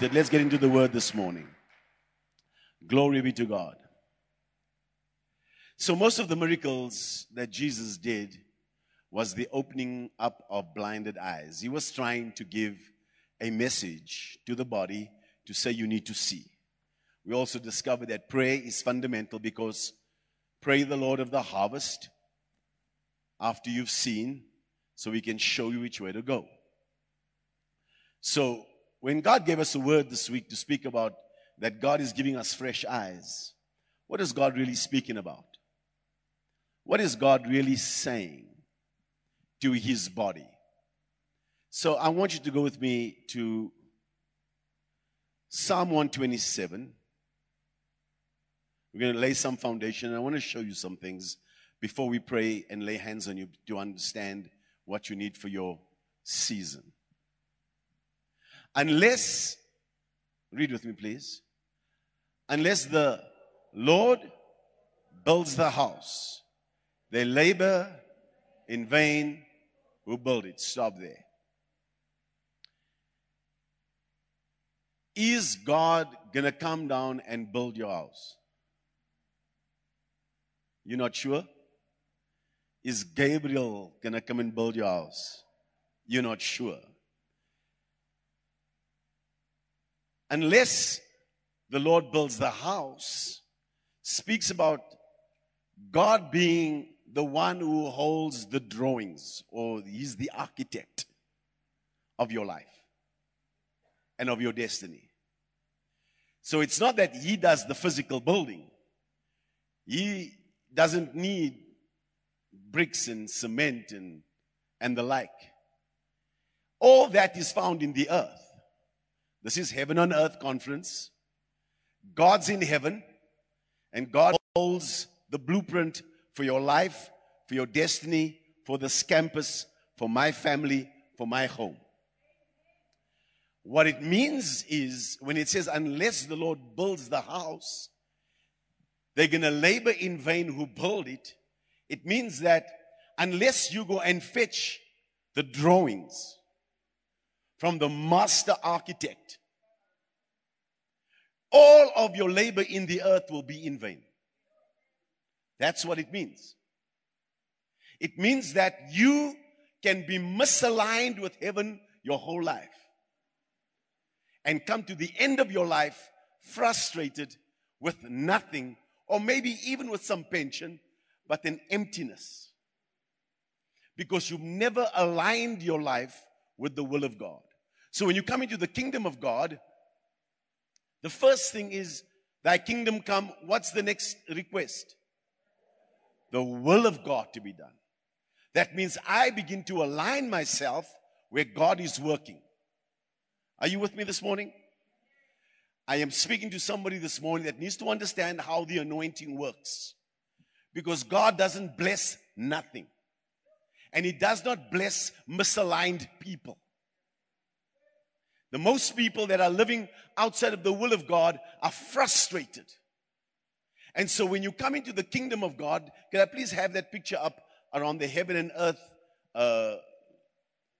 Let's get into the word this morning. Glory be to God. So, most of the miracles that Jesus did was the opening up of blinded eyes. He was trying to give a message to the body to say you need to see. We also discovered that prayer is fundamental because pray the Lord of the harvest after you've seen so we can show you which way to go. So, when God gave us a word this week to speak about that God is giving us fresh eyes, what is God really speaking about? What is God really saying to his body? So I want you to go with me to Psalm 127. We're going to lay some foundation. I want to show you some things before we pray and lay hands on you to understand what you need for your season. Unless, read with me, please. Unless the Lord builds the house, they labor in vain who build it. Stop there. Is God going to come down and build your house? You're not sure? Is Gabriel going to come and build your house? You're not sure. Unless the Lord builds the house, speaks about God being the one who holds the drawings, or He's the architect of your life and of your destiny. So it's not that He does the physical building, He doesn't need bricks and cement and, and the like. All that is found in the earth. This is Heaven on Earth conference. God's in heaven, and God holds the blueprint for your life, for your destiny, for this campus, for my family, for my home. What it means is when it says, unless the Lord builds the house, they're going to labor in vain who build it. It means that unless you go and fetch the drawings from the master architect, all of your labor in the earth will be in vain. That's what it means. It means that you can be misaligned with heaven your whole life and come to the end of your life frustrated with nothing, or maybe even with some pension, but an emptiness. Because you've never aligned your life with the will of God. So when you come into the kingdom of God, the first thing is, Thy kingdom come. What's the next request? The will of God to be done. That means I begin to align myself where God is working. Are you with me this morning? I am speaking to somebody this morning that needs to understand how the anointing works. Because God doesn't bless nothing. And He does not bless misaligned people. The most people that are living outside of the will of God are frustrated. And so when you come into the kingdom of God, can I please have that picture up around the heaven and earth uh,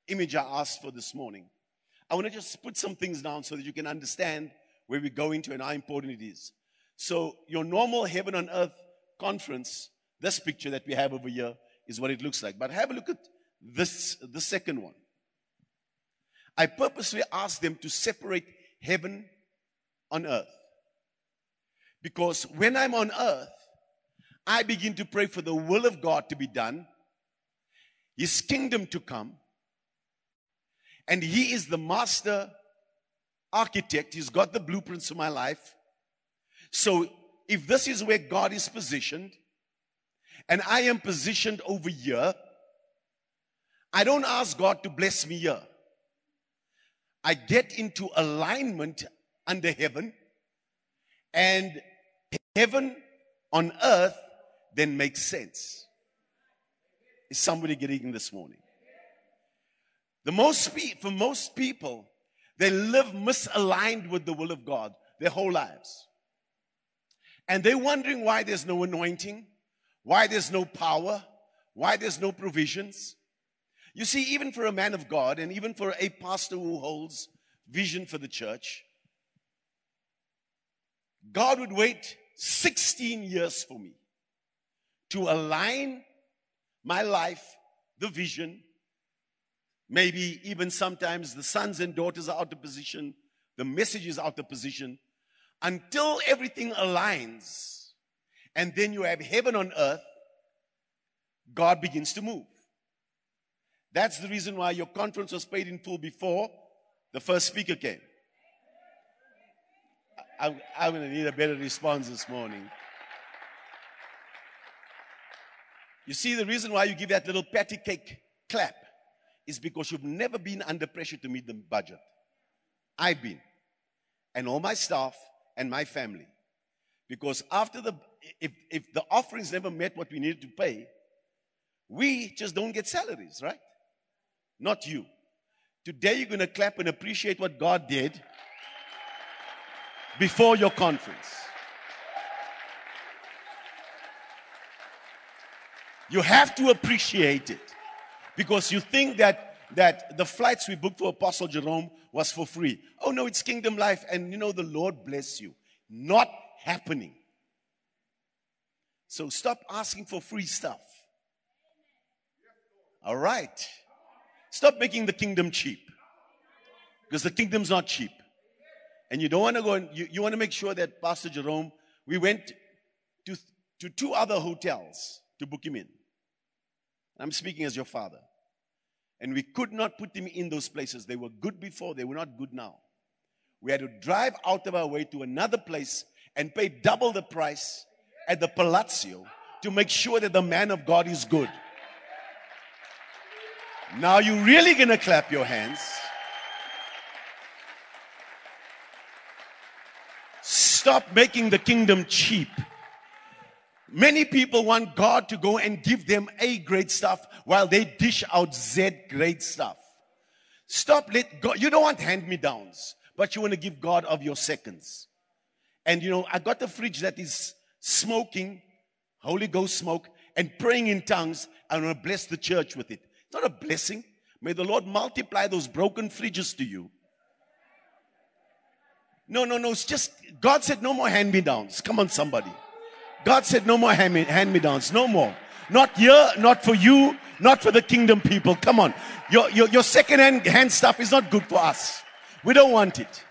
image I asked for this morning? I want to just put some things down so that you can understand where we're going to and how important it is. So, your normal heaven on earth conference, this picture that we have over here is what it looks like. But have a look at this, the second one. I purposely asked them to separate heaven on earth. Because when I'm on earth, I begin to pray for the will of God to be done, His kingdom to come, and He is the master architect. He's got the blueprints of my life. So if this is where God is positioned, and I am positioned over here, I don't ask God to bless me here. I get into alignment under heaven, and heaven on earth then makes sense. Is somebody getting this morning? The most for most people, they live misaligned with the will of God their whole lives. And they're wondering why there's no anointing, why there's no power, why there's no provisions. You see, even for a man of God and even for a pastor who holds vision for the church, God would wait 16 years for me to align my life, the vision. Maybe even sometimes the sons and daughters are out of position, the message is out of position, until everything aligns. And then you have heaven on earth, God begins to move. That's the reason why your conference was paid in full before the first speaker came. I'm, I'm going to need a better response this morning. You see, the reason why you give that little patty cake clap is because you've never been under pressure to meet the budget. I've been. And all my staff and my family. Because after the, if, if the offerings never met what we needed to pay, we just don't get salaries, right? Not you. Today you're going to clap and appreciate what God did before your conference. You have to appreciate it because you think that that the flights we booked for Apostle Jerome was for free. Oh no, it's kingdom life and you know the Lord bless you. Not happening. So stop asking for free stuff. All right. Stop making the kingdom cheap. Because the kingdom's not cheap. And you don't want to go and you, you want to make sure that Pastor Jerome, we went to, to two other hotels to book him in. I'm speaking as your father. And we could not put him in those places. They were good before, they were not good now. We had to drive out of our way to another place and pay double the price at the Palazzo to make sure that the man of God is good. Now you're really going to clap your hands. Stop making the kingdom cheap. Many people want God to go and give them A grade stuff while they dish out Z grade stuff. Stop let God, you don't want hand me downs, but you want to give God of your seconds. And you know, I got a fridge that is smoking, Holy Ghost smoke, and praying in tongues. I want to bless the church with it. It's not a blessing. May the Lord multiply those broken fridges to you. No, no, no. It's just, God said no more hand me downs. Come on, somebody. God said no more hand me downs. No more. Not here, not for you, not for the kingdom people. Come on. Your, your, your second hand, hand stuff is not good for us. We don't want it.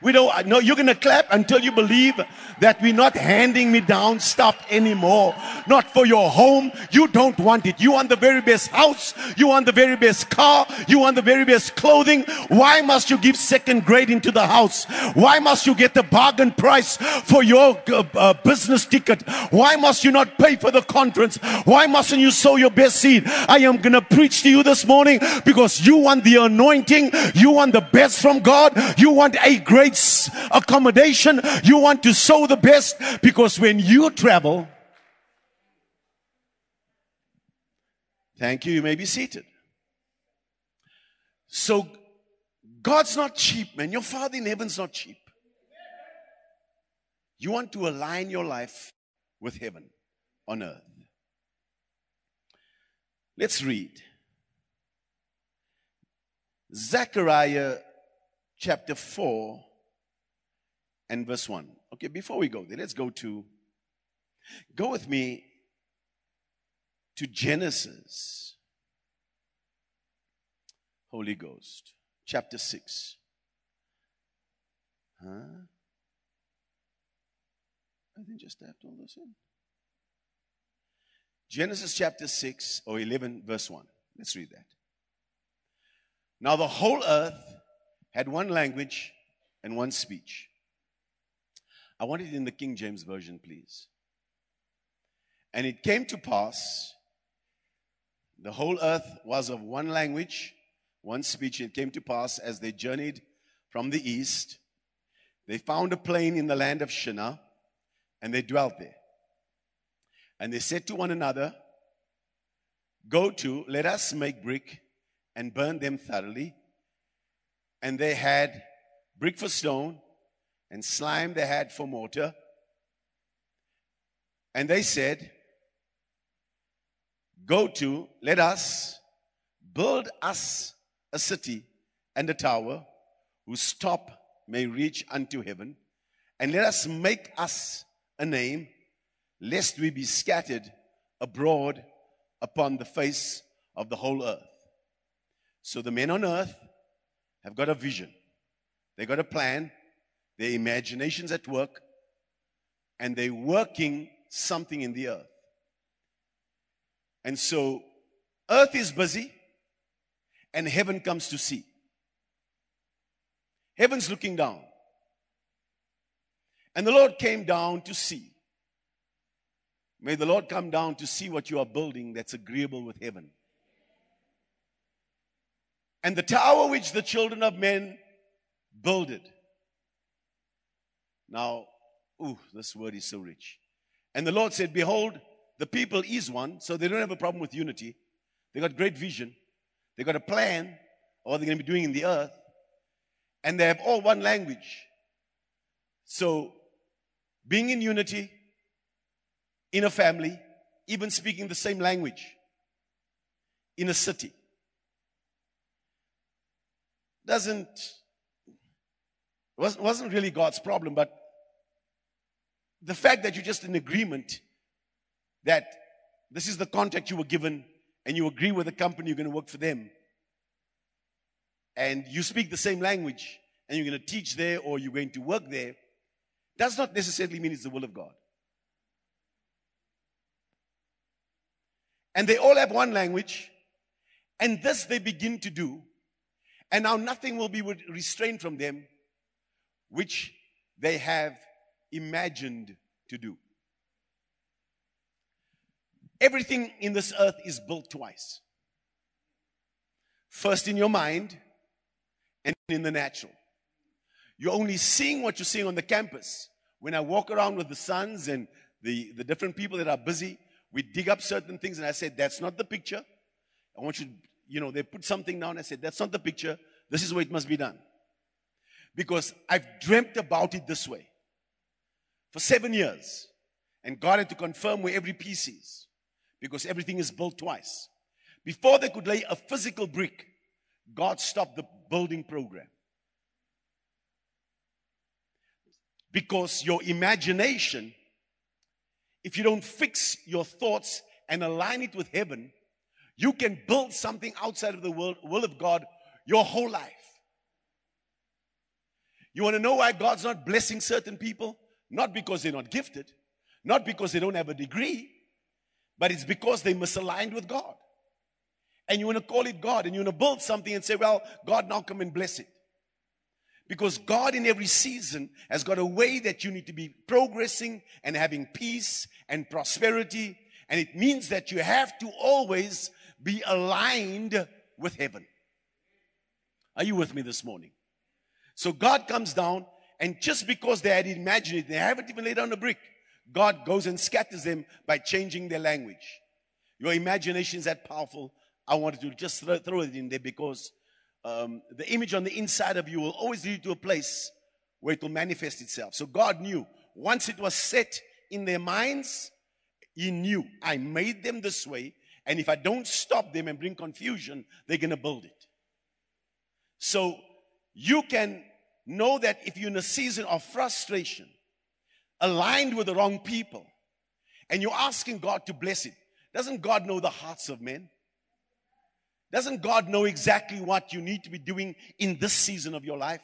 We don't, no, you're going to clap until you believe that we're not handing me down stuff anymore. Not for your home. You don't want it. You want the very best house. You want the very best car. You want the very best clothing. Why must you give second grade into the house? Why must you get the bargain price for your uh, uh, business ticket? Why must you not pay for the conference? Why mustn't you sow your best seed? I am going to preach to you this morning because you want the anointing. You want the best from God. You want a great accommodation. You want to sow the best because when you travel, thank you, you may be seated. So God's not cheap, man. Your Father in heaven's not cheap. You want to align your life with heaven on earth. Let's read. Zechariah chapter 4 and verse 1. Okay, before we go there, let's go to, go with me to Genesis, Holy Ghost, chapter 6. Huh? I think just tapped all this in. Genesis chapter 6 or 11, verse 1. Let's read that. Now the whole earth had one language and one speech. I want it in the King James Version, please. And it came to pass, the whole earth was of one language, one speech. It came to pass as they journeyed from the east, they found a plain in the land of Shinar, and they dwelt there. And they said to one another, Go to, let us make brick and burn them thoroughly. And they had brick for stone and slime they had for mortar. And they said, Go to, let us build us a city and a tower whose top may reach unto heaven, and let us make us a name, lest we be scattered abroad upon the face of the whole earth. So the men on earth have got a vision, they got a plan, their imagination's at work, and they're working something in the earth. And so earth is busy, and heaven comes to see. Heaven's looking down. And the Lord came down to see. May the Lord come down to see what you are building that's agreeable with heaven. And the tower which the children of men builded. Now, ooh, this word is so rich. And the Lord said, Behold, the people is one, so they don't have a problem with unity. They got great vision. They got a plan, of what they're going to be doing in the earth. And they have all one language. So, being in unity, in a family, even speaking the same language, in a city, doesn't, wasn't, wasn't really God's problem, but the fact that you're just in agreement that this is the contract you were given and you agree with the company you're going to work for them and you speak the same language and you're going to teach there or you're going to work there does not necessarily mean it's the will of God. And they all have one language, and this they begin to do, and now nothing will be restrained from them, which they have imagined to do. Everything in this earth is built twice first in your mind and in the natural. You're only seeing what you're seeing on the campus. When I walk around with the sons and the, the different people that are busy, we dig up certain things, and I said, That's not the picture. I want you, you know, they put something down. I said, That's not the picture. This is where it must be done. Because I've dreamt about it this way for seven years. And God had to confirm where every piece is because everything is built twice. Before they could lay a physical brick, God stopped the building program. Because your imagination, if you don't fix your thoughts and align it with heaven, you can build something outside of the will, of God your whole life. You want to know why God's not blessing certain people? Not because they're not gifted, not because they don't have a degree, but it's because they misaligned with God. And you want to call it God and you want to build something and say, well, God, now come and bless it. Because God in every season has got a way that you need to be progressing and having peace and prosperity. And it means that you have to always be aligned with heaven. Are you with me this morning? So God comes down, and just because they had imagined it, they haven't even laid down a brick. God goes and scatters them by changing their language. Your imagination is that powerful. I wanted to just throw, throw it in there because um, the image on the inside of you will always lead you to a place where it will manifest itself. So God knew once it was set in their minds, He knew I made them this way, and if I don't stop them and bring confusion, they're going to build it. So you can know that if you're in a season of frustration, aligned with the wrong people, and you're asking God to bless it, doesn't God know the hearts of men? Doesn't God know exactly what you need to be doing in this season of your life?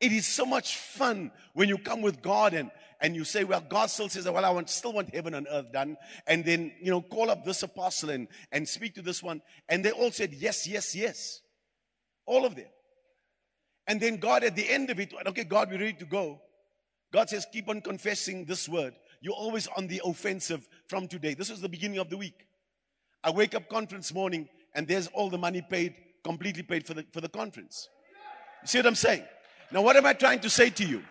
It is so much fun when you come with God and, and you say, well, God still says, well, I want, still want heaven and earth done. And then, you know, call up this apostle and, and speak to this one. And they all said, yes, yes, yes. All of them. And then God at the end of it, okay, God, we're ready to go. God says, keep on confessing this word. You're always on the offensive from today. This is the beginning of the week. I wake up conference morning and there's all the money paid, completely paid for the, for the conference. You see what I'm saying? Now, what am I trying to say to you?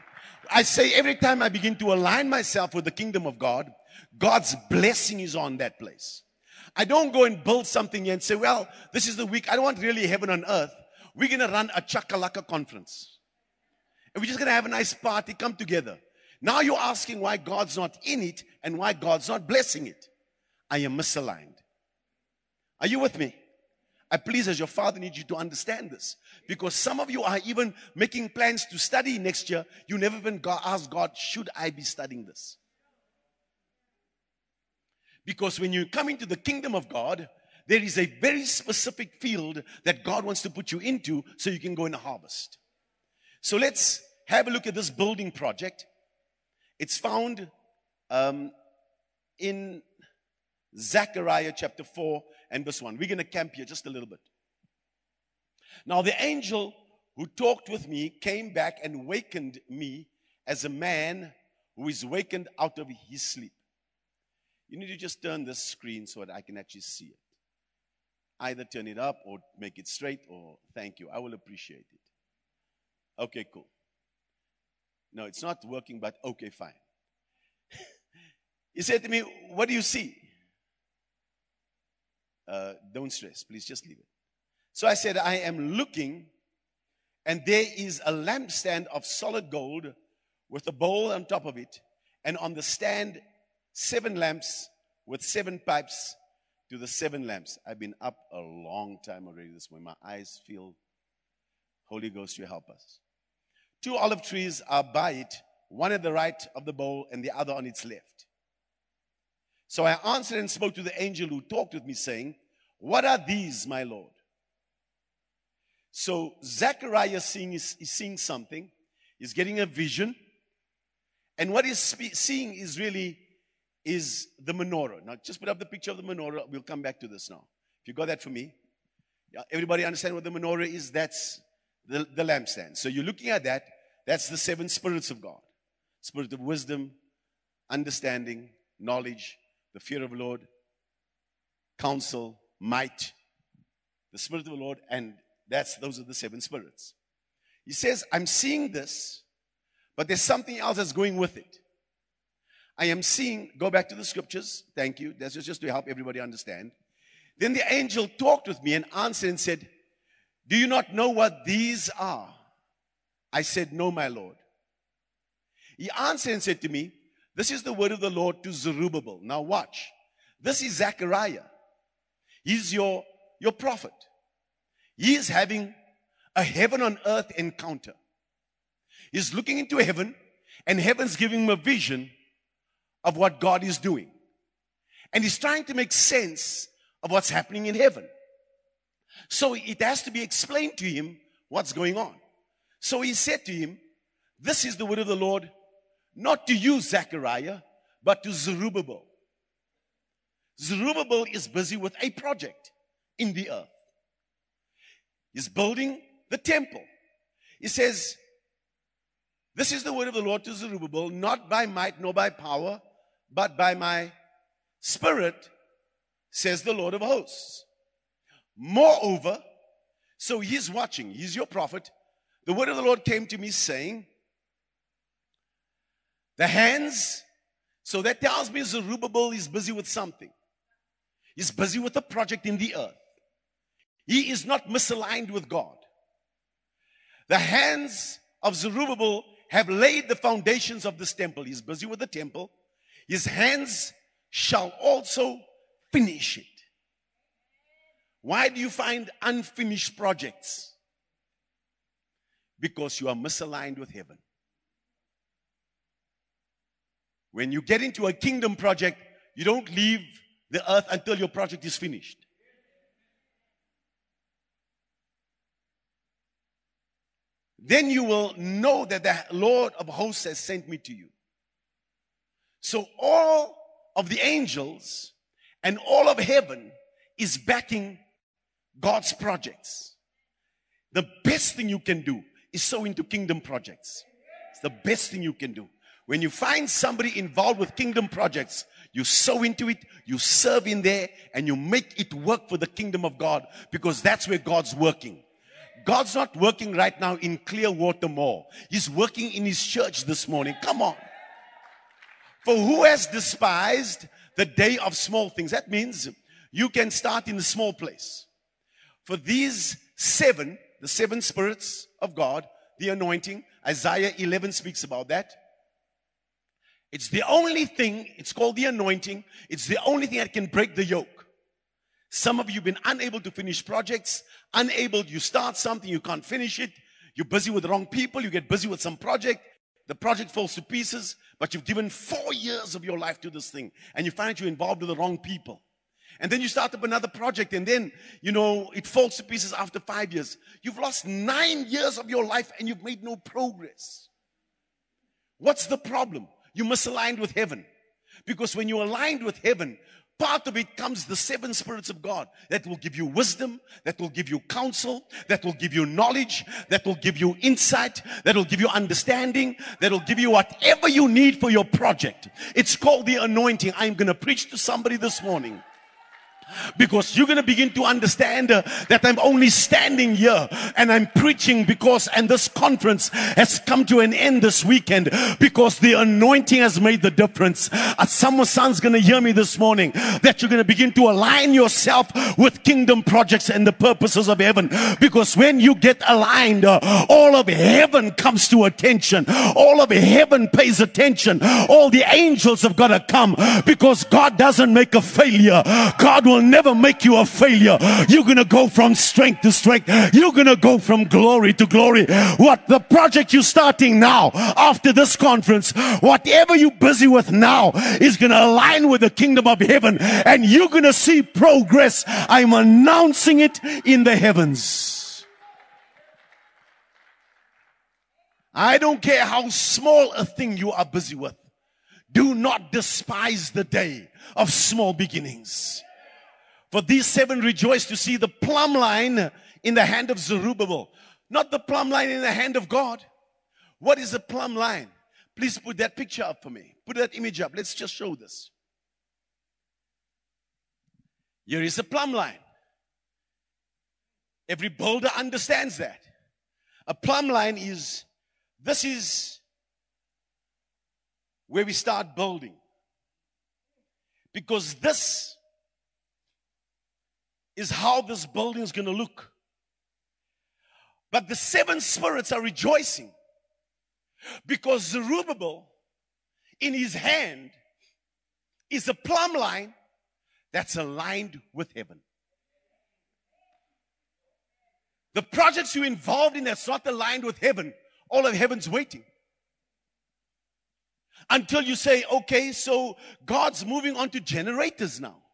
I say every time I begin to align myself with the kingdom of God, God's blessing is on that place. I don't go and build something and say, well, this is the week. I don't want really heaven on earth. We're going to run a chakalaka conference. And we're just going to have a nice party, come together. Now you're asking why God's not in it and why God's not blessing it. I am misaligned. Are you with me? I please, as your father, need you to understand this. Because some of you are even making plans to study next year. You never even ask God, should I be studying this? Because when you come into the kingdom of God, there is a very specific field that God wants to put you into so you can go and harvest. So let's have a look at this building project. It's found um, in Zechariah chapter 4 and verse 1. We're going to camp here just a little bit. Now, the angel who talked with me came back and wakened me as a man who is wakened out of his sleep. You need to just turn this screen so that I can actually see it. Either turn it up or make it straight or thank you. I will appreciate it. Okay, cool. No, it's not working, but okay, fine. he said to me, What do you see? Uh, don't stress, please just leave it. So I said, I am looking, and there is a lampstand of solid gold with a bowl on top of it, and on the stand, seven lamps with seven pipes to the seven lamps. I've been up a long time already this morning. My eyes feel Holy Ghost, you help us. Two olive trees are by it, one at the right of the bowl and the other on its left. So I answered and spoke to the angel who talked with me, saying, What are these, my Lord? So Zechariah seeing is, is seeing something, he's getting a vision, and what he's seeing is really is the menorah. Now, just put up the picture of the menorah. We'll come back to this now. If you got that for me, yeah, everybody understand what the menorah is? That's the, the lampstand. So you're looking at that. That's the seven spirits of God spirit of wisdom, understanding, knowledge, the fear of the Lord, counsel, might, the spirit of the Lord, and that's those are the seven spirits. He says, I'm seeing this, but there's something else that's going with it. I am seeing, go back to the scriptures. Thank you. That's just to help everybody understand. Then the angel talked with me and answered and said, Do you not know what these are? I said, No, my Lord. He answered and said to me, This is the word of the Lord to Zerubbabel. Now watch. This is Zechariah. He's your, your prophet. He is having a heaven on earth encounter. He's looking into heaven, and heaven's giving him a vision of what God is doing. And he's trying to make sense of what's happening in heaven. So it has to be explained to him what's going on. So he said to him, This is the word of the Lord, not to you, Zechariah, but to Zerubbabel. Zerubbabel is busy with a project in the earth. He's building the temple. He says, This is the word of the Lord to Zerubbabel, not by might nor by power, but by my spirit, says the Lord of hosts. Moreover, so he's watching, he's your prophet. The word of the Lord came to me saying, The hands, so that tells me Zerubbabel is busy with something. He's busy with a project in the earth. He is not misaligned with God. The hands of Zerubbabel have laid the foundations of this temple. He's busy with the temple. His hands shall also finish it. Why do you find unfinished projects? Because you are misaligned with heaven. When you get into a kingdom project, you don't leave the earth until your project is finished. Then you will know that the Lord of hosts has sent me to you. So all of the angels and all of heaven is backing God's projects. The best thing you can do is sow into kingdom projects. It's the best thing you can do. When you find somebody involved with kingdom projects, you sow into it, you serve in there, and you make it work for the kingdom of God because that's where God's working. God's not working right now in Clearwater Mall. He's working in his church this morning. Come on. For who has despised the day of small things? That means you can start in a small place. For these seven, the seven spirits of God, the anointing, Isaiah 11 speaks about that. It's the only thing, it's called the anointing. It's the only thing that can break the yoke. Some of you have been unable to finish projects, unable, you start something, you can't finish it. You're busy with the wrong people, you get busy with some project, the project falls to pieces, but you've given four years of your life to this thing, and you find you're involved with the wrong people. And then you start up another project, and then, you know, it falls to pieces after five years. You've lost nine years of your life and you've made no progress. What's the problem? You misaligned with heaven. Because when you're aligned with heaven, part of it comes the seven spirits of God that will give you wisdom, that will give you counsel, that will give you knowledge, that will give you insight, that will give you understanding, that will give you whatever you need for your project. It's called the anointing. I'm going to preach to somebody this morning because you're going to begin to understand uh, that I'm only standing here and I'm preaching because, and this conference has come to an end this weekend because the anointing has made the difference. Uh, some son's going to hear me this morning that you're going to begin to align yourself with kingdom projects and the purposes of heaven because when you get aligned, uh, all of heaven comes to attention. All of heaven pays attention. All the angels have got to come because God doesn't make a failure. God will will never make you a failure. You're going to go from strength to strength. You're going to go from glory to glory. What the project you're starting now after this conference, whatever you're busy with now is going to align with the kingdom of heaven and you're going to see progress. I'm announcing it in the heavens. I don't care how small a thing you are busy with. Do not despise the day of small beginnings. For these seven rejoice to see the plumb line in the hand of Zerubbabel, not the plumb line in the hand of God. What is a plumb line? Please put that picture up for me. Put that image up. Let's just show this. Here is a plumb line. Every builder understands that. A plumb line is this is where we start building. Because this is how this building is going to look. But the seven spirits are rejoicing because Zerubbabel in his hand is a plumb line that's aligned with heaven. The projects you're involved in that's not aligned with heaven, all of heaven's waiting. Until you say, okay, so God's moving on to generators now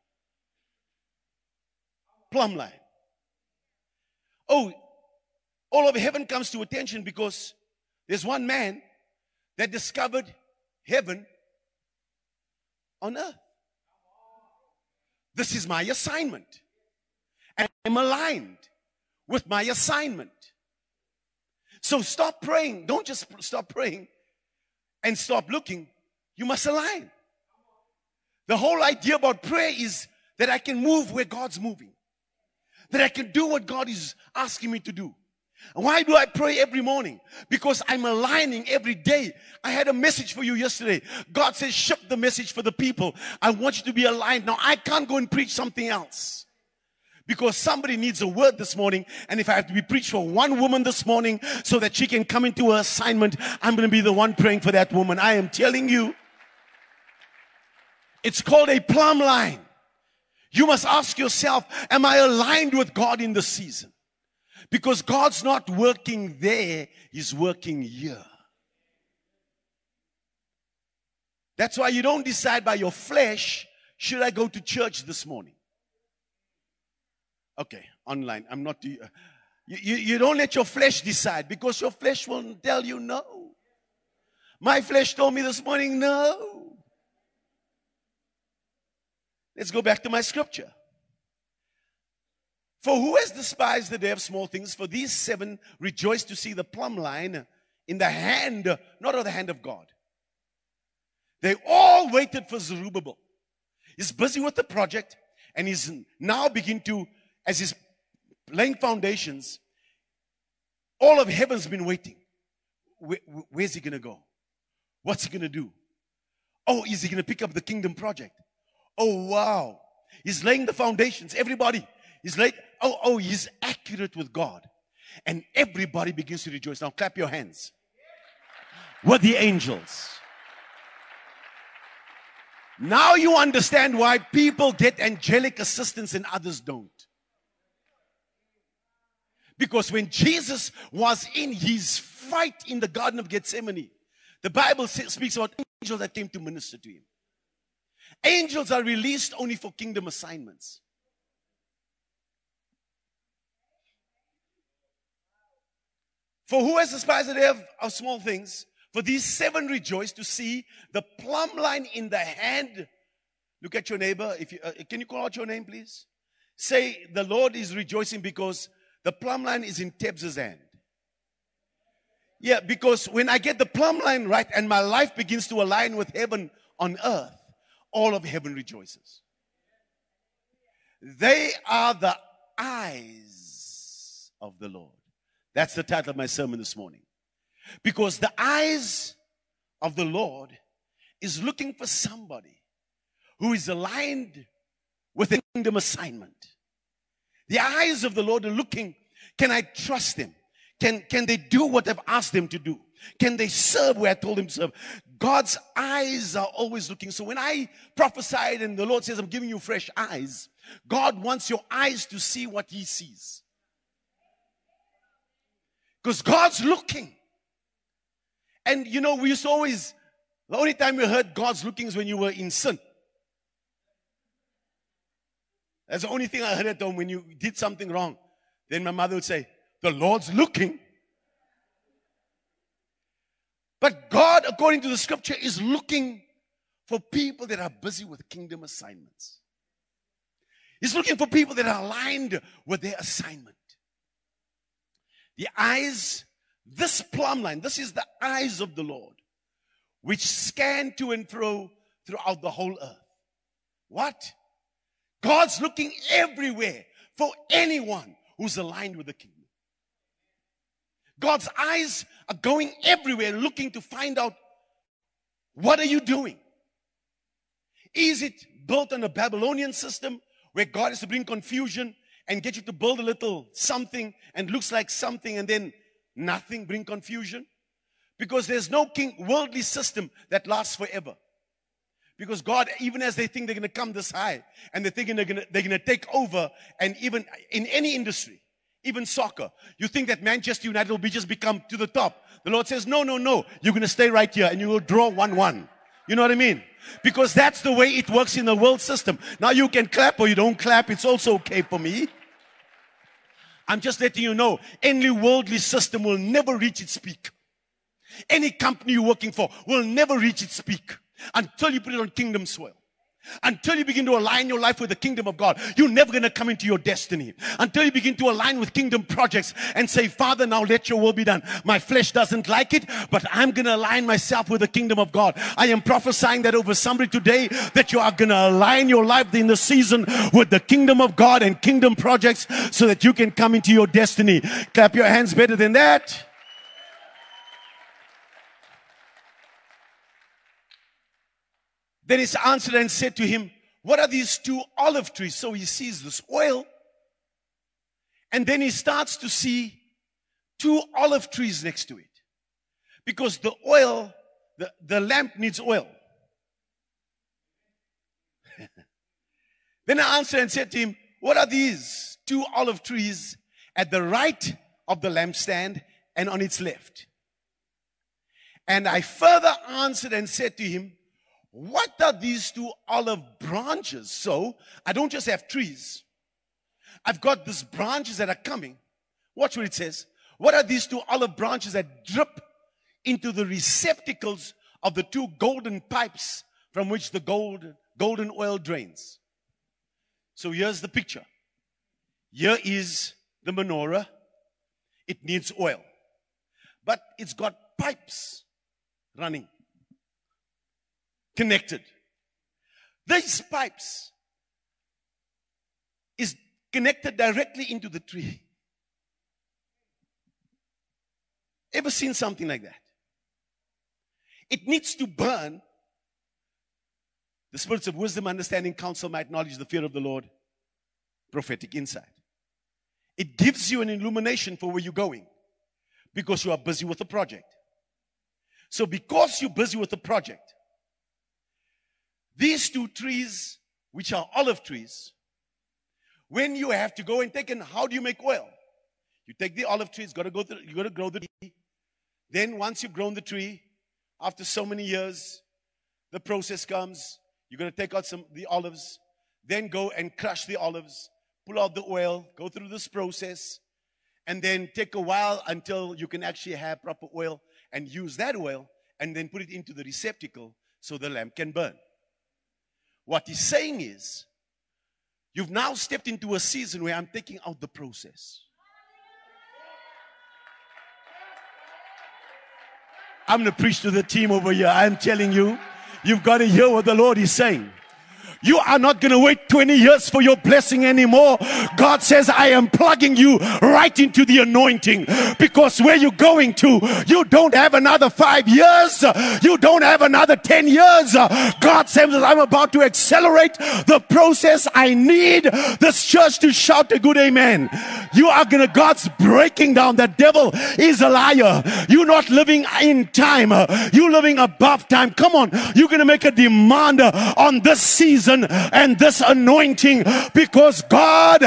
plumb line. Oh, all of heaven comes to attention because there's one man that discovered heaven on earth. This is my assignment. And I'm aligned with my assignment. So stop praying. Don't just stop praying and stop looking. You must align. The whole idea about prayer is that I can move where God's moving that I can do what God is asking me to do. Why do I pray every morning? Because I'm aligning every day. I had a message for you yesterday. God says, shift the message for the people. I want you to be aligned. Now I can't go and preach something else. Because somebody needs a word this morning. And if I have to be preached for one woman this morning so that she can come into her assignment, I'm going to be the one praying for that woman. I am telling you. It's called a plumb line. You must ask yourself, am I aligned with God in the season? Because God's not working there, He's working here. That's why you don't decide by your flesh, should I go to church this morning? Okay, online. I'm not. You, you, you don't let your flesh decide because your flesh will tell you no. My flesh told me this morning no. Let's go back to my scripture. For who has despised the day of small things? For these seven rejoice to see the plumb line in the hand, not of the hand of God. They all waited for Zerubbabel. He's busy with the project and he's now begin to, as he's laying foundations, all of heaven's been waiting. Where, where's he going to go? What's he going to do? Oh, is he going to pick up the kingdom project? Oh, wow. He's laying the foundations. Everybody, he's like, oh, oh, he's accurate with God. And everybody begins to rejoice. Now clap your hands. With the angels. Now you understand why people get angelic assistance and others don't. Because when Jesus was in his fight in the Garden of Gethsemane, the Bible speaks about angels that came to minister to him. Angels are released only for kingdom assignments. For who has despised the day of small things? For these seven rejoice to see the plumb line in the hand. Look at your neighbor. If you, uh, can you call out your name, please? Say, the Lord is rejoicing because the plumb line is in Teb's hand. Yeah, because when I get the plumb line right and my life begins to align with heaven on earth, all of heaven rejoices. They are the eyes of the Lord. That's the title of my sermon this morning. Because the eyes of the Lord is looking for somebody who is aligned with a kingdom assignment. The eyes of the Lord are looking, can I trust them? Can, can they do what I've asked them to do? Can they serve where I told them to serve? God's eyes are always looking. So when I prophesied and the Lord says, I'm giving you fresh eyes, God wants your eyes to see what He sees. Because God's looking. And you know, we used to always, the only time we heard God's looking is when you were in sin. That's the only thing I heard at home when you did something wrong. Then my mother would say, The Lord's looking. But God, according to the scripture, is looking for people that are busy with kingdom assignments. He's looking for people that are aligned with their assignment. The eyes this plumb line, this is the eyes of the Lord, which scan to and fro throughout the whole earth. What? God's looking everywhere for anyone who's aligned with the kingdom. God's eyes are going everywhere looking to find out what are you doing? Is it built on a Babylonian system where God is to bring confusion and get you to build a little something and looks like something and then nothing bring confusion? Because there's no king worldly system that lasts forever. Because God, even as they think they're going to come this high and they're thinking they're going to, they're going to take over and even in any industry, even soccer, you think that Manchester United will be just become to the top. The Lord says, no, no, no. You're going to stay right here and you will draw one, one. You know what I mean? Because that's the way it works in the world system. Now you can clap or you don't clap. It's also okay for me. I'm just letting you know, any worldly system will never reach its peak. Any company you're working for will never reach its peak until you put it on kingdom soil. Until you begin to align your life with the kingdom of God, you're never going to come into your destiny. Until you begin to align with kingdom projects and say, Father, now let your will be done. My flesh doesn't like it, but I'm going to align myself with the kingdom of God. I am prophesying that over somebody today that you are going to align your life in the season with the kingdom of God and kingdom projects so that you can come into your destiny. Clap your hands better than that. Then he answered and said to him, What are these two olive trees? So he sees this oil. And then he starts to see two olive trees next to it. Because the oil, the, the lamp needs oil. then I answered and said to him, What are these two olive trees at the right of the lampstand and on its left? And I further answered and said to him, what are these two olive branches? So I don't just have trees. I've got these branches that are coming. Watch what it says. What are these two olive branches that drip into the receptacles of the two golden pipes from which the gold, golden oil drains? So here's the picture. Here is the menorah. It needs oil, but it's got pipes running connected. These pipes is connected directly into the tree. Ever seen something like that? It needs to burn. The spirits of wisdom, understanding, counsel, might, knowledge, the fear of the Lord, prophetic insight. It gives you an illumination for where you're going because you are busy with the project. So, because you're busy with the project, These two trees, which are olive trees, when you have to go and take and how do you make oil? You take the olive tree, it's got to go through, you got to grow the tree. Then once you've grown the tree, after so many years, the process comes. You're going to take out some the olives, then go and crush the olives, pull out the oil, go through this process, and then take a while until you can actually have proper oil and use that oil and then put it into the receptacle so the lamp can burn. What he's saying is, you've now stepped into a season where I'm taking out the process. I'm going to preach to the team over here. I'm telling you, you've got to hear what the Lord is saying. You are not going to wait 20 years for your blessing anymore. God says, I am plugging you right into the anointing because where you're going to, you don't have another five years. You don't have another 10 years. God says, I'm about to accelerate the process. I need this church to shout a good amen. You are going to, God's breaking down. The devil is a liar. You're not living in time. You're living above time. Come on. You're going to make a demand on this season season and this anointing because God,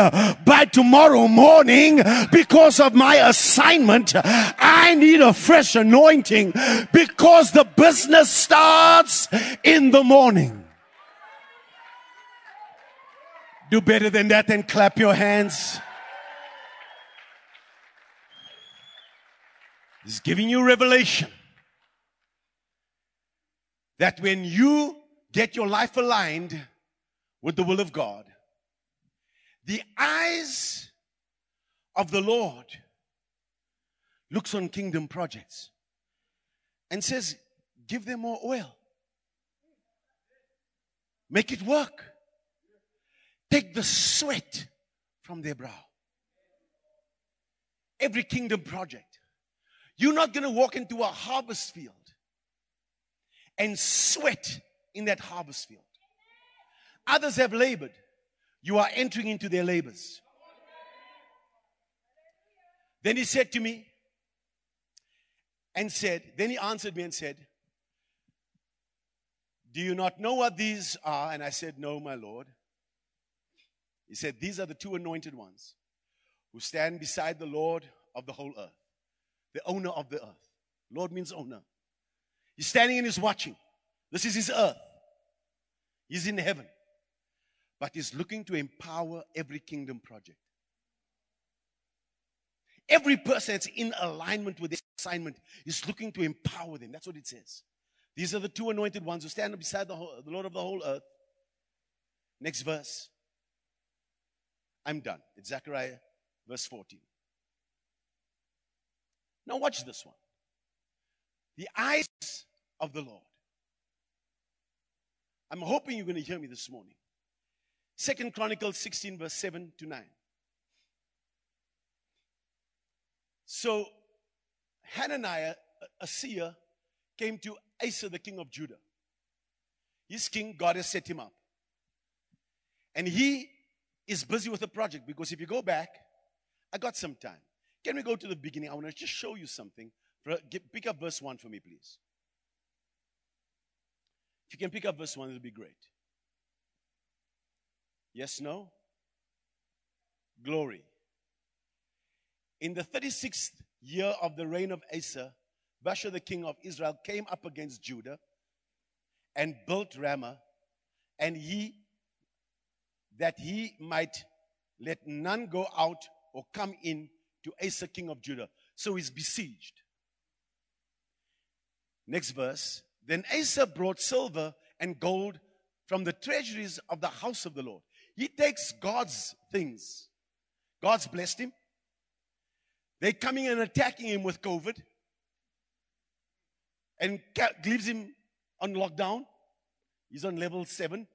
by tomorrow morning, because of my assignment, I need a fresh anointing because the business starts in the morning. Do better than that and clap your hands. He's giving you revelation that when you get your life aligned with the will of God. The eyes of the Lord looks on kingdom projects and says, give them more oil. Make it work. Take the sweat from their brow. Every kingdom project. You're not going to walk into a harvest field and sweat in that harvest field. Others have labored. You are entering into their labors. Then he said to me, and said, then he answered me and said, Do you not know what these are? And I said, No, my Lord. He said, These are the two anointed ones who stand beside the Lord of the whole earth, the owner of the earth. Lord means owner. He's standing and he's watching. This is his earth. He's in heaven but is looking to empower every kingdom project. Every person that's in alignment with this assignment is looking to empower them. That's what it says. These are the two anointed ones who stand beside the, whole, the Lord of the whole earth. Next verse. I'm done. It's Zechariah, verse 14. Now, watch this one. The eyes of the Lord. I'm hoping you're going to hear me this morning. Second Chronicles 16, verse 7 to 9. So Hananiah, a seer, came to Asa, the king of Judah. His king, God has set him up. And he is busy with a project because if you go back, I got some time. Can we go to the beginning? I want to just show you something. Pick up verse 1 for me, please. If you can pick up verse 1, it'll be great. Yes, no? Glory. In the 36th year of the reign of Asa, Baasha the king of Israel came up against Judah and built Ramah, and he that he might let none go out or come in to Asa king of Judah. So he's besieged. Next verse. Then Asa brought silver and gold from the treasuries of the house of the Lord he takes God's things. God's blessed him. They're coming and attacking him with COVID and leaves him on lockdown. He's on level seven.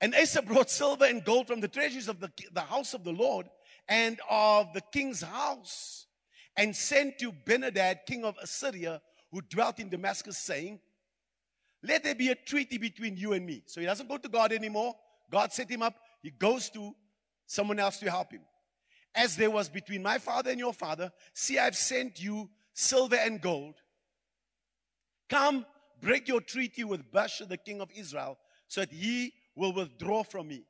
And Asa brought silver and gold from the treasures of the, the house of the Lord and of the king's house and sent to Benhadad, king of Assyria, who dwelt in Damascus, saying, let there be a treaty between you and me. So he doesn't go to God anymore. God set him up. He goes to someone else to help him. As there was between my father and your father, see, I've sent you silver and gold. Come, break your treaty with Baasha, the king of Israel, so that he will withdraw from me.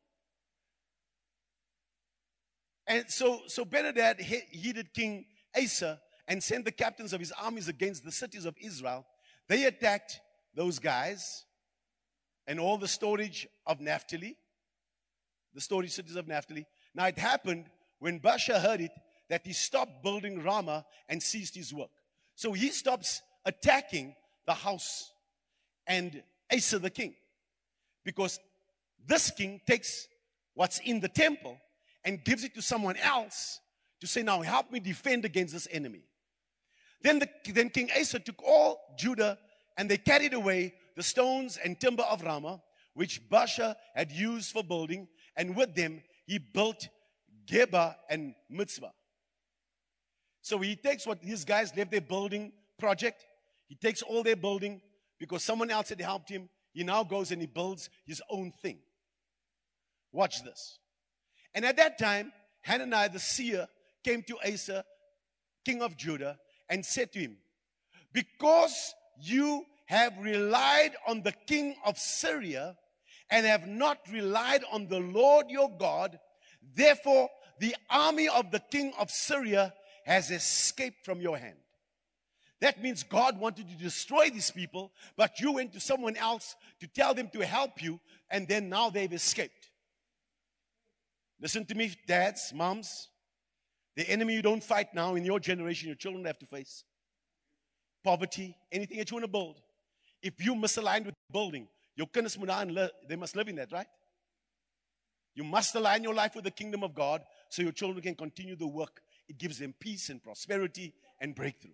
And so, so Benadad heeded King Asa and sent the captains of his armies against the cities of Israel. They attacked those guys and all the storage of Naphtali, the storage cities of Naphtali. Now it happened when Baasha heard it that he stopped building Ramah and ceased his work. So he stops attacking the house and Asa the king because this king takes what's in the temple and gives it to someone else to say, Now help me defend against this enemy. Then, the, then King Asa took all Judah and they carried away the stones and timber of Ramah, which Baasha had used for building, and with them he built Geba and Mizpah. So he takes what his guys left their building project, he takes all their building because someone else had helped him. He now goes and he builds his own thing. Watch this. And at that time, Hananiah the seer came to Asa, king of Judah, and said to him, Because you have relied on the king of Syria and have not relied on the Lord your God, therefore the army of the king of Syria has escaped from your hand. That means God wanted to destroy these people, but you went to someone else to tell them to help you, and then now they've escaped. Listen to me, dads, moms. The enemy you don't fight now in your generation, your children have to face poverty, anything that you want to build. If you misaligned with building, your kinders they must live in that, right? You must align your life with the kingdom of God so your children can continue the work. It gives them peace and prosperity and breakthrough.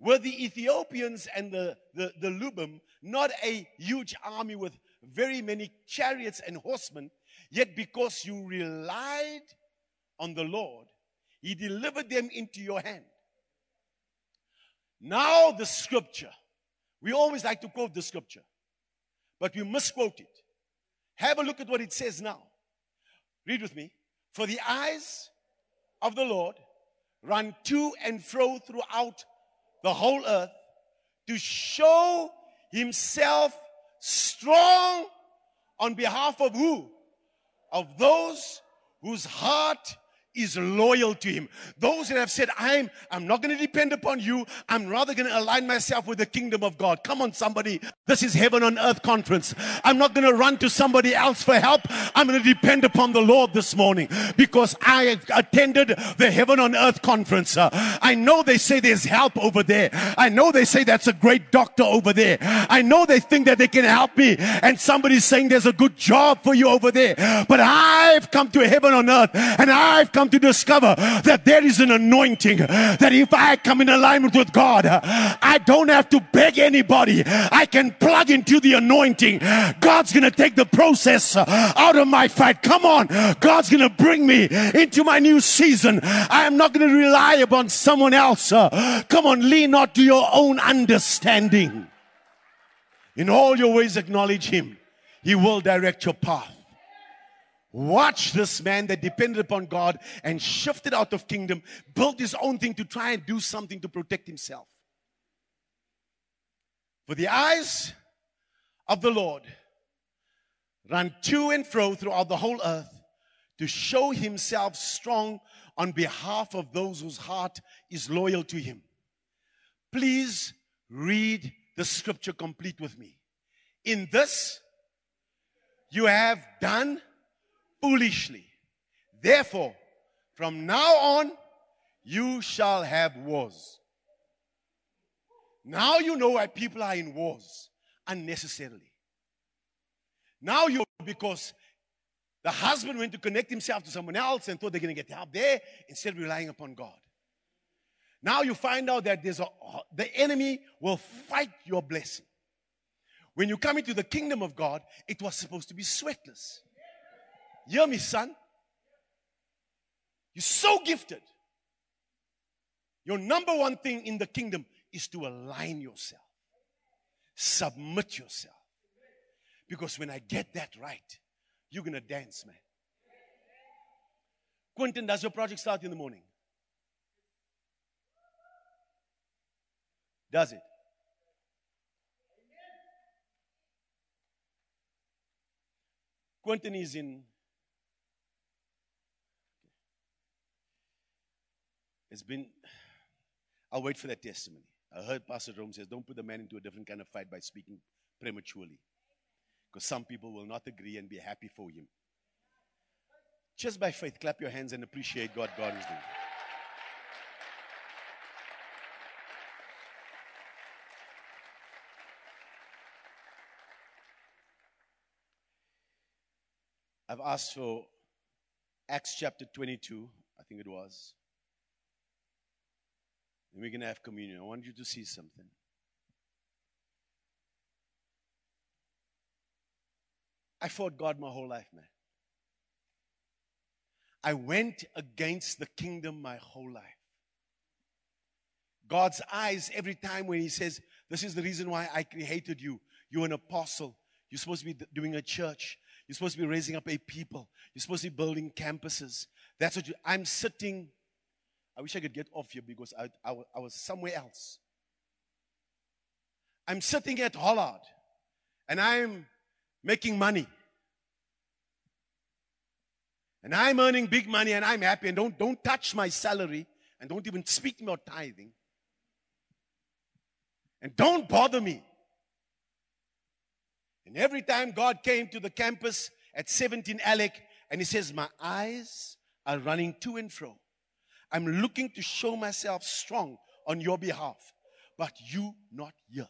Were the Ethiopians and the, the, the Lubim not a huge army with very many chariots and horsemen, Yet because you relied on the Lord, He delivered them into your hand. Now, the scripture. We always like to quote the scripture, but we misquote it. Have a look at what it says now. Read with me. For the eyes of the Lord run to and fro throughout the whole earth to show himself strong on behalf of who? of those whose heart is loyal to him. Those that have said, I'm, I'm not going to depend upon you. I'm rather going to align myself with the kingdom of God. Come on, somebody. This is heaven on earth conference. I'm not going to run to somebody else for help. I'm going to depend upon the Lord this morning because I attended the heaven on earth conference. Uh, I know they say there's help over there. I know they say that's a great doctor over there. I know they think that they can help me and somebody's saying there's a good job for you over there. But I've come to heaven on earth and I've come come to discover that there is an anointing that if I come in alignment with God, I don't have to beg anybody. I can plug into the anointing. God's going to take the process out of my fight. Come on. God's going to bring me into my new season. I am not going to rely upon someone else. Come on, lean not to your own understanding. In all your ways, acknowledge Him. He will direct your path. Watch this man that depended upon God and shifted out of kingdom, built his own thing to try and do something to protect himself. For the eyes of the Lord run to and fro throughout the whole earth to show himself strong on behalf of those whose heart is loyal to him. Please read the scripture complete with me. In this, you have done foolishly. Therefore, from now on, you shall have wars. Now you know why people are in wars unnecessarily. Now you because the husband went to connect himself to someone else and thought they're going to get help there instead of relying upon God. Now you find out that there's a the enemy will fight your blessing. When you come into the kingdom of God, it was supposed to be sweatless. Hear me, son. You're so gifted. Your number one thing in the kingdom is to align yourself, submit yourself. Because when I get that right, you're going to dance, man. Quentin, does your project start in the morning? Does it? Quentin is in It's been. I'll wait for that testimony. I heard Pastor Rome says, don't put the man into a different kind of fight by speaking prematurely. Because some people will not agree and be happy for him. Just by faith, clap your hands and appreciate what God is doing. I've asked for Acts chapter 22, I think it was. And we're going to have communion. I want you to see something. I fought God my whole life, man. I went against the kingdom my whole life. God's eyes, every time when He says, This is the reason why I created you. You're an apostle. You're supposed to be doing a church. You're supposed to be raising up a people. You're supposed to be building campuses. That's what you, I'm sitting. I wish I could get off here because I, I, I was somewhere else. I'm sitting at Hollard and I'm making money. And I'm earning big money and I'm happy and don't, don't touch my salary and don't even speak to me about tithing. And don't bother me. And every time God came to the campus at 17 Alec and he says, My eyes are running to and fro. I'm looking to show myself strong on your behalf, but you not here.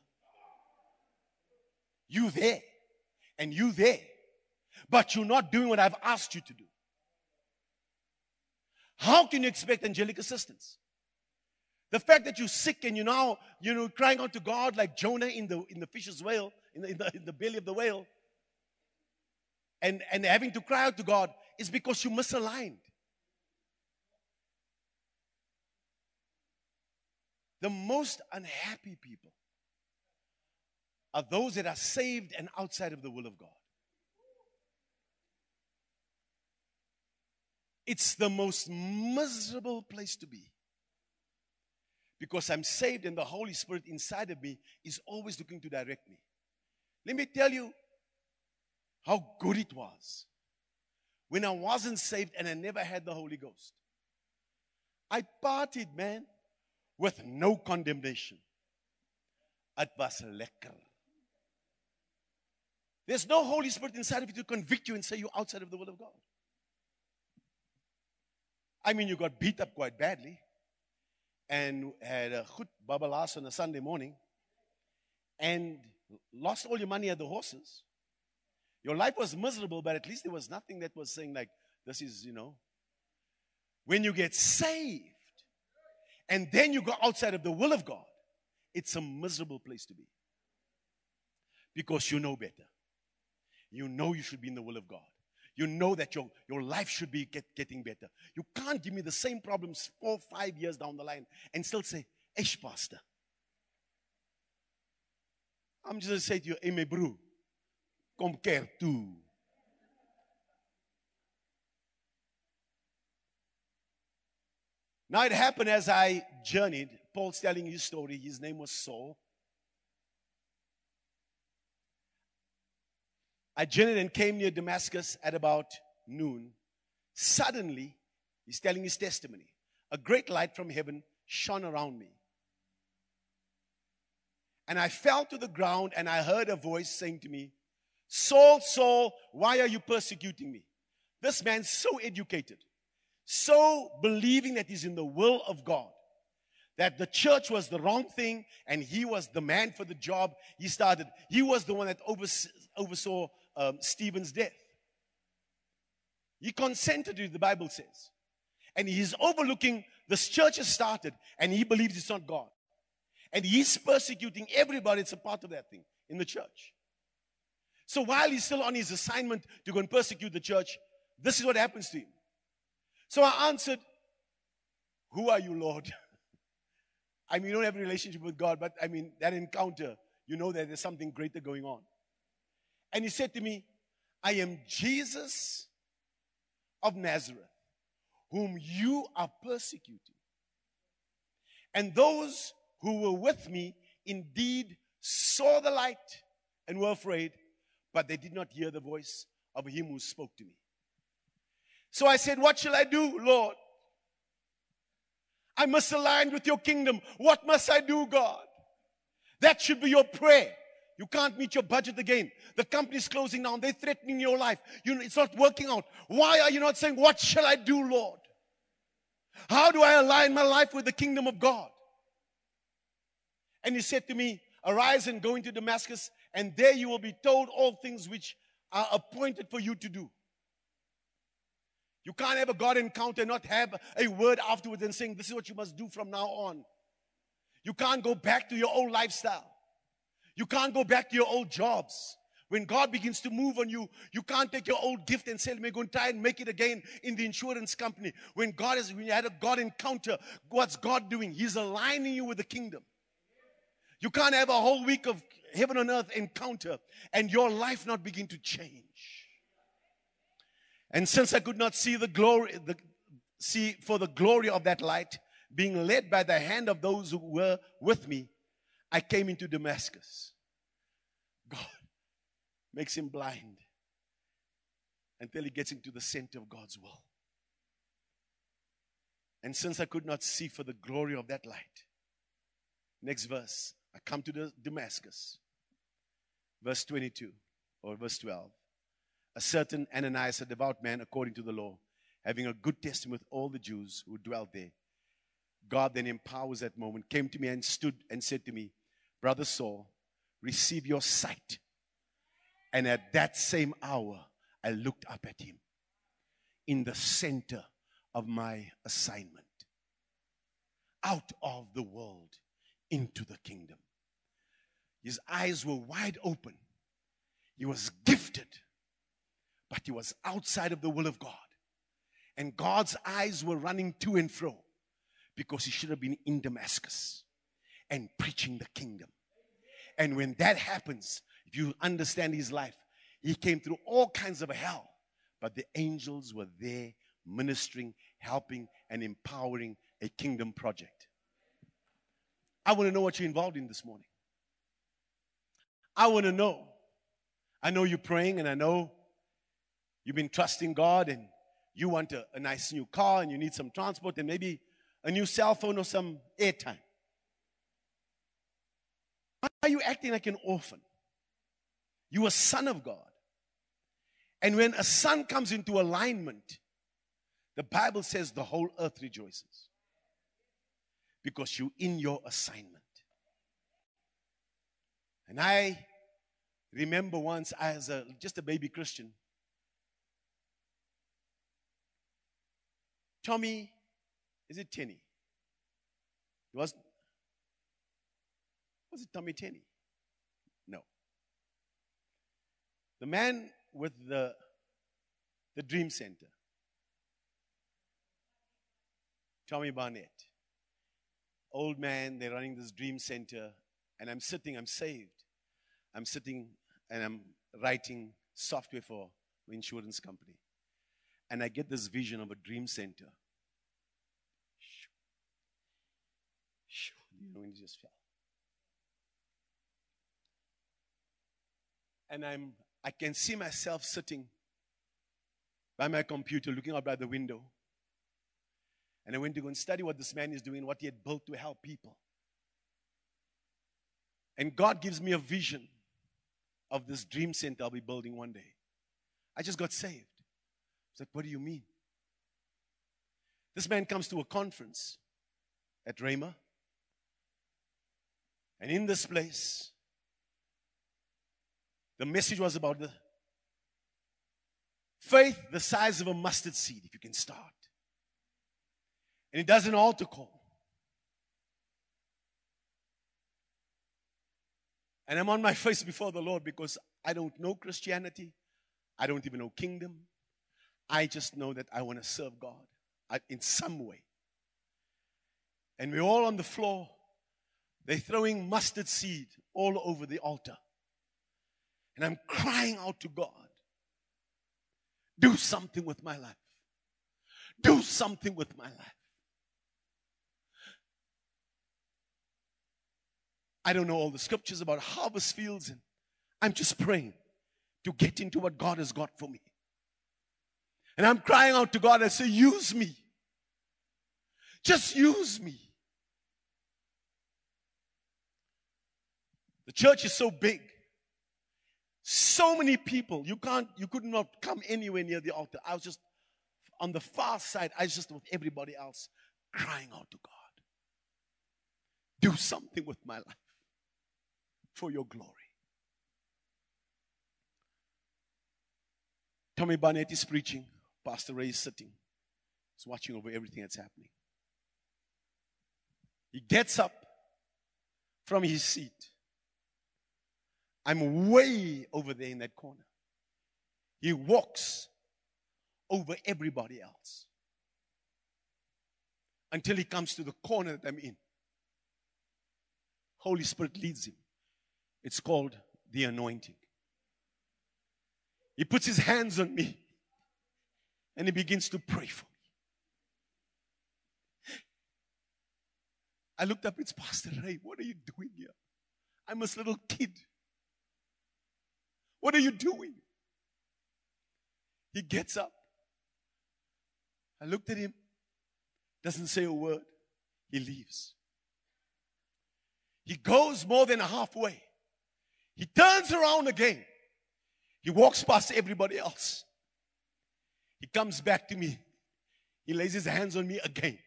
You there and you there, but you're not doing what I've asked you to do. How can you expect angelic assistance? The fact that you're sick and you're now, you know, crying out to God like Jonah in the in the fish's whale, in the, in the, in the belly of the whale, and, and having to cry out to God is because you misaligned. The most unhappy people are those that are saved and outside of the will of God. It's the most miserable place to be. Because I'm saved and the Holy Spirit inside of me is always looking to direct me. Let me tell you how good it was when I wasn't saved and I never had the Holy Ghost. I partied, man, with no condemnation. It was lekker. There's no Holy Spirit inside of you to convict you and say you're outside of the will of God. I mean, you got beat up quite badly and had a good babalaas on a Sunday morning and lost all your money at the horses. Your life was miserable, but at least there was nothing that was saying, like, this is, you know. When you get saved and then you go outside of the will of God, it's a miserable place to be. Because you know better. You know you should be in the will of God. You know that your, your life should be get, getting better. You can't give me the same problems four, five years down the line and still say, Ish, Pastor. I'm just going to say to you, hey, my come care too. Now it happened as I journeyed. Paul's telling his story. His name was Saul. I journeyed and came near Damascus at about noon. Suddenly, he's telling his testimony. A great light from heaven shone around me. And I fell to the ground and I heard a voice saying to me, Saul, Saul, why are you persecuting me? This man's so educated, so believing that he's in the will of God, that the church was the wrong thing and he was the man for the job he started. He was the one that oversaw um, Stephen's death. He consented to the Bible says. And he's overlooking this church has started and he believes it's not God. And he's persecuting everybody that's a part of that thing in the church. So while he's still on his assignment to go and persecute the church, this is what happens to him. So I answered, Who are you, Lord? I mean, you don't have a relationship with God, but I mean, that encounter, you know that there's something greater going on. And he said to me, I am Jesus of Nazareth, whom you are persecuting. And those who were with me indeed saw the light and were afraid, but they did not hear the voice of him who spoke to me. So I said, What shall I do, Lord? I must align with your kingdom. What must I do, God? That should be your prayer. You can't meet your budget again. The company's closing down. They're threatening your life. You, it's not working out. Why are you not saying, What shall I do, Lord? How do I align my life with the kingdom of God? And he said to me, Arise and go into Damascus, and there you will be told all things which are appointed for you to do. You can't have a God encounter, not have a word afterwards and saying, This is what you must do from now on. You can't go back to your old lifestyle. You can't go back to your old jobs. When God begins to move on you, you can't take your old gift and say, let me go and try and make it again in the insurance company. When God is, when you had a God encounter, what's God doing? He's aligning you with the kingdom. You can't have a whole week of heaven on earth encounter and your life not begin to change. And since I could not see the glory, the, see for the glory of that light, being led by the hand of those who were with me, I came into Damascus. God makes him blind until he gets into the center of God's will. And since I could not see for the glory of that light, next verse, I come to Damascus. Verse 22 or verse 12. A certain Ananias, a devout man according to the law, having a good testimony with all the Jews who dwelt there. God then empowers that moment, came to me and stood and said to me, Brother Saul, receive your sight. And at that same hour, I looked up at him in the center of my assignment. Out of the world into the kingdom. His eyes were wide open. He was gifted, but he was outside of the will of God. And God's eyes were running to and fro because he should have been in Damascus and preaching the kingdom. And when that happens, if you understand his life, he came through all kinds of hell, but the angels were there ministering, helping, and empowering a kingdom project. I want to know what you're involved in this morning. I want to know. I know you're praying, and I know you've been trusting God, and you want a, a nice new car, and you need some transport, and maybe a new cell phone or some airtime. Why are you acting like an orphan? You're a son of God. And when a son comes into alignment, the Bible says the whole earth rejoices because you're in your assignment. And I remember once as a just a baby Christian, Tommy, is it Tenny? It was was it Tommy Tenney? No. The man with the the dream center. Tommy Barnett old man, they're running this dream center, and I'm sitting, I'm saved. I'm sitting and I'm writing software for an insurance company. And I get this vision of a dream center. Just fell. And I'm I can see myself sitting by my computer looking out by the window and I went to go and study what this man is doing, what he had built to help people. And God gives me a vision of this dream center I'll be building one day. I just got saved. It's like, what do you mean? This man comes to a conference at Rhema. And in this place, the message was about the faith the size of a mustard seed, if you can start. And he does an altar call. And I'm on my face before the Lord because I don't know Christianity. I don't even know kingdom. I just know that I want to serve God uh, in some way. And we're all on the floor. They're throwing mustard seed all over the altar. And I'm crying out to God do something with my life. Do something with my life. I don't know all the scriptures about harvest fields, and I'm just praying to get into what God has got for me. And I'm crying out to God. I say, use me. Just use me. The church is so big. So many people. You can't, you could not come anywhere near the altar. I was just on the far side. I was just with everybody else crying out to God. Do something with my life for your glory. Tommy Barnett is preaching. Pastor Ray is sitting. He's watching over everything that's happening. He gets up from his seat. I'm way over there in that corner. He walks over everybody else until he comes to the corner that I'm in. Holy Spirit leads him. It's called the anointing. He puts his hands on me and he begins to pray for me. I looked up, it's Pastor Ray. What are you doing here? I'm a little kid. What are you doing? He gets up. I looked at him, doesn't say a word. He leaves. He goes more than halfway. He turns around again. He walks past everybody else. He comes back to me. He lays his hands on me again.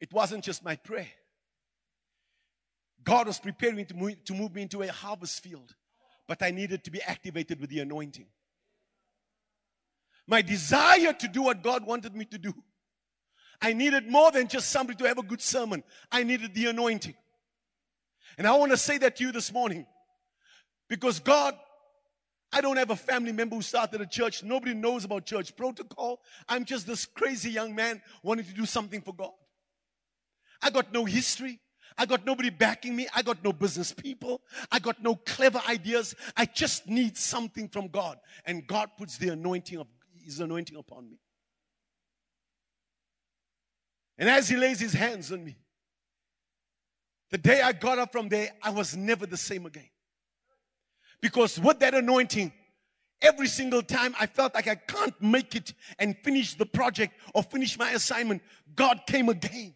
It wasn't just my prayer. God was preparing to move, to move me into a harvest field, but I needed to be activated with the anointing. My desire to do what God wanted me to do. I needed more than just somebody to have a good sermon. I needed the anointing. And I want to say that to you this morning. Because God, I don't have a family member who started a church. Nobody knows about church protocol. I'm just this crazy young man wanting to do something for God. I got no history. I got nobody backing me. I got no business people. I got no clever ideas. I just need something from God. And God puts the anointing of his anointing upon me. And as he lays his hands on me, the day I got up from there, I was never the same again. Because with that anointing, every single time I felt like I can't make it and finish the project or finish my assignment, God came again.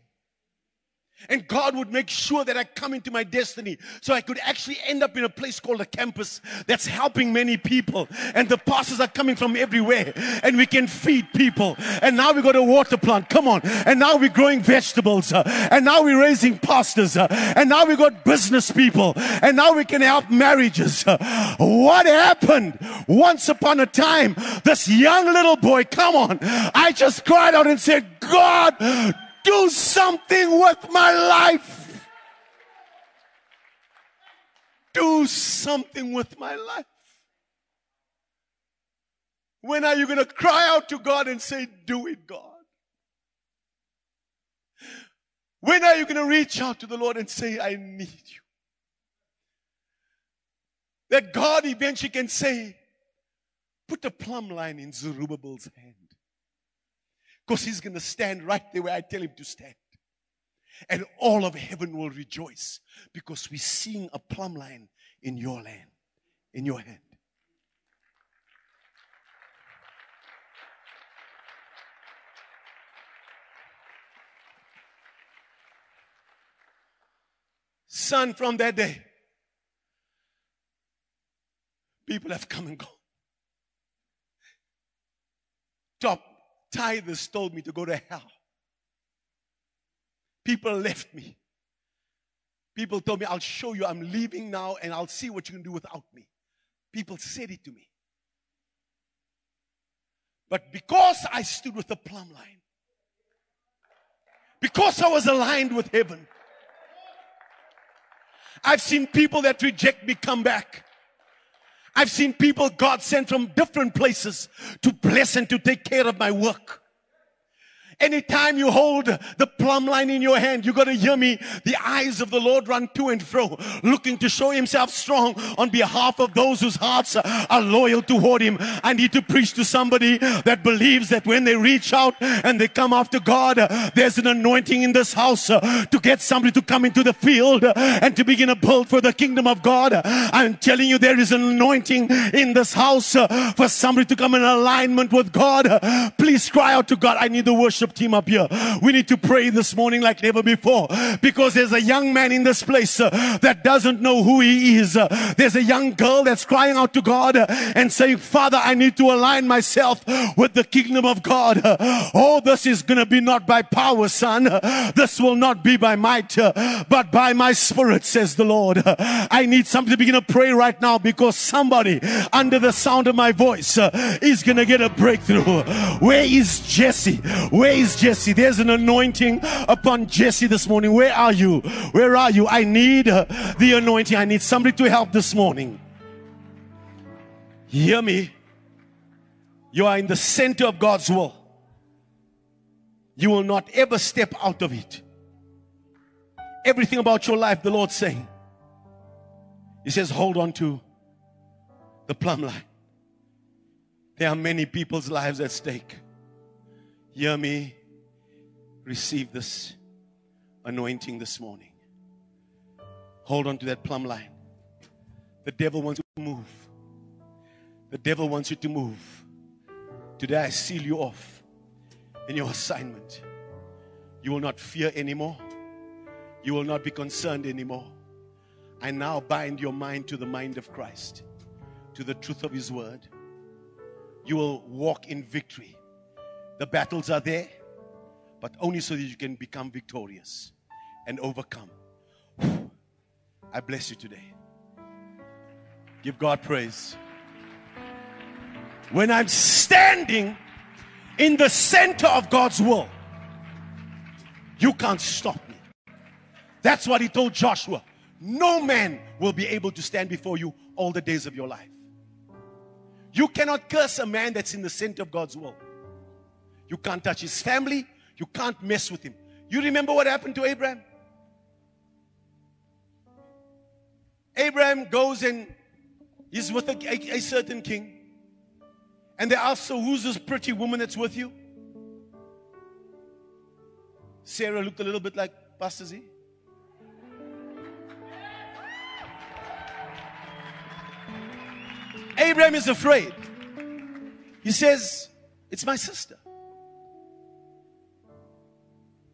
And God would make sure that I come into my destiny so I could actually end up in a place called a campus that's helping many people. And the pastors are coming from everywhere and we can feed people. And now we got a water plant. Come on. And now we're growing vegetables. And now we're raising pastors. And now we got business people. And now we can help marriages. What happened? Once upon a time, this young little boy, come on. I just cried out and said, God, do something with my life. Do something with my life. When are you going to cry out to God and say, Do it, God? When are you going to reach out to the Lord and say, I need you? That God eventually can say, Put a plumb line in Zerubbabel's hand. Because he's going to stand right there where I tell him to stand. And all of heaven will rejoice because we're seeing a plumb line in your land, in your hand. Son, from that day, people have come and gone. Top tithers told me to go to hell. People left me. People told me, I'll show you, I'm leaving now and I'll see what you can do without me. People said it to me. But because I stood with the plumb line, because I was aligned with heaven, I've seen people that reject me come back. I've seen people God sent from different places to bless and to take care of my work. Anytime you hold the plumb line in your hand, you got to hear me. The eyes of the Lord run to and fro, looking to show himself strong on behalf of those whose hearts are loyal toward him. I need to preach to somebody that believes that when they reach out and they come after God, there's an anointing in this house to get somebody to come into the field and to begin a build for the kingdom of God. I'm telling you, there is an anointing in this house for somebody to come in alignment with God. Please cry out to God. I need the worship worship team up here. We need to pray this morning like never before because there's a young man in this place uh, that doesn't know who he is. Uh, there's a young girl that's crying out to God uh, and saying, Father, I need to align myself with the kingdom of God. oh, this is going to be not by power, son. this will not be by might, but by my spirit, says the Lord. I need somebody to begin to pray right now because somebody under the sound of my voice is going to get a breakthrough. Where is Jesse? Where is Jesse? There's an anointing upon Jesse this morning. Where are you? Where are you? I need the anointing. I need somebody to help this morning. Hear me. You are in the center of God's will. You will not ever step out of it. Everything about your life, the Lord's saying. He says, hold on to the plumb line. There are many people's lives at stake. Hear me. Receive this anointing this morning. Hold on to that plumb line. The devil wants you to move. The devil wants you to move. Today I seal you off in your assignment. You will not fear anymore. You will not be concerned anymore. I now bind your mind to the mind of Christ, to the truth of His word. You will walk in victory. The battles are there, but only so that you can become victorious and overcome. I bless you today. Give God praise. When I'm standing in the center of God's will, you can't stop me. That's what he told Joshua. No man will be able to stand before you all the days of your life. You cannot curse a man that's in the center of God's will. You can't touch his family. You can't mess with him. You remember what happened to Abraham? Abraham goes and he's with a, a, a certain king. And they ask, So who's this pretty woman that's with you? Sarah looked a little bit like Pastor Z. Abraham is afraid. He says, It's my sister.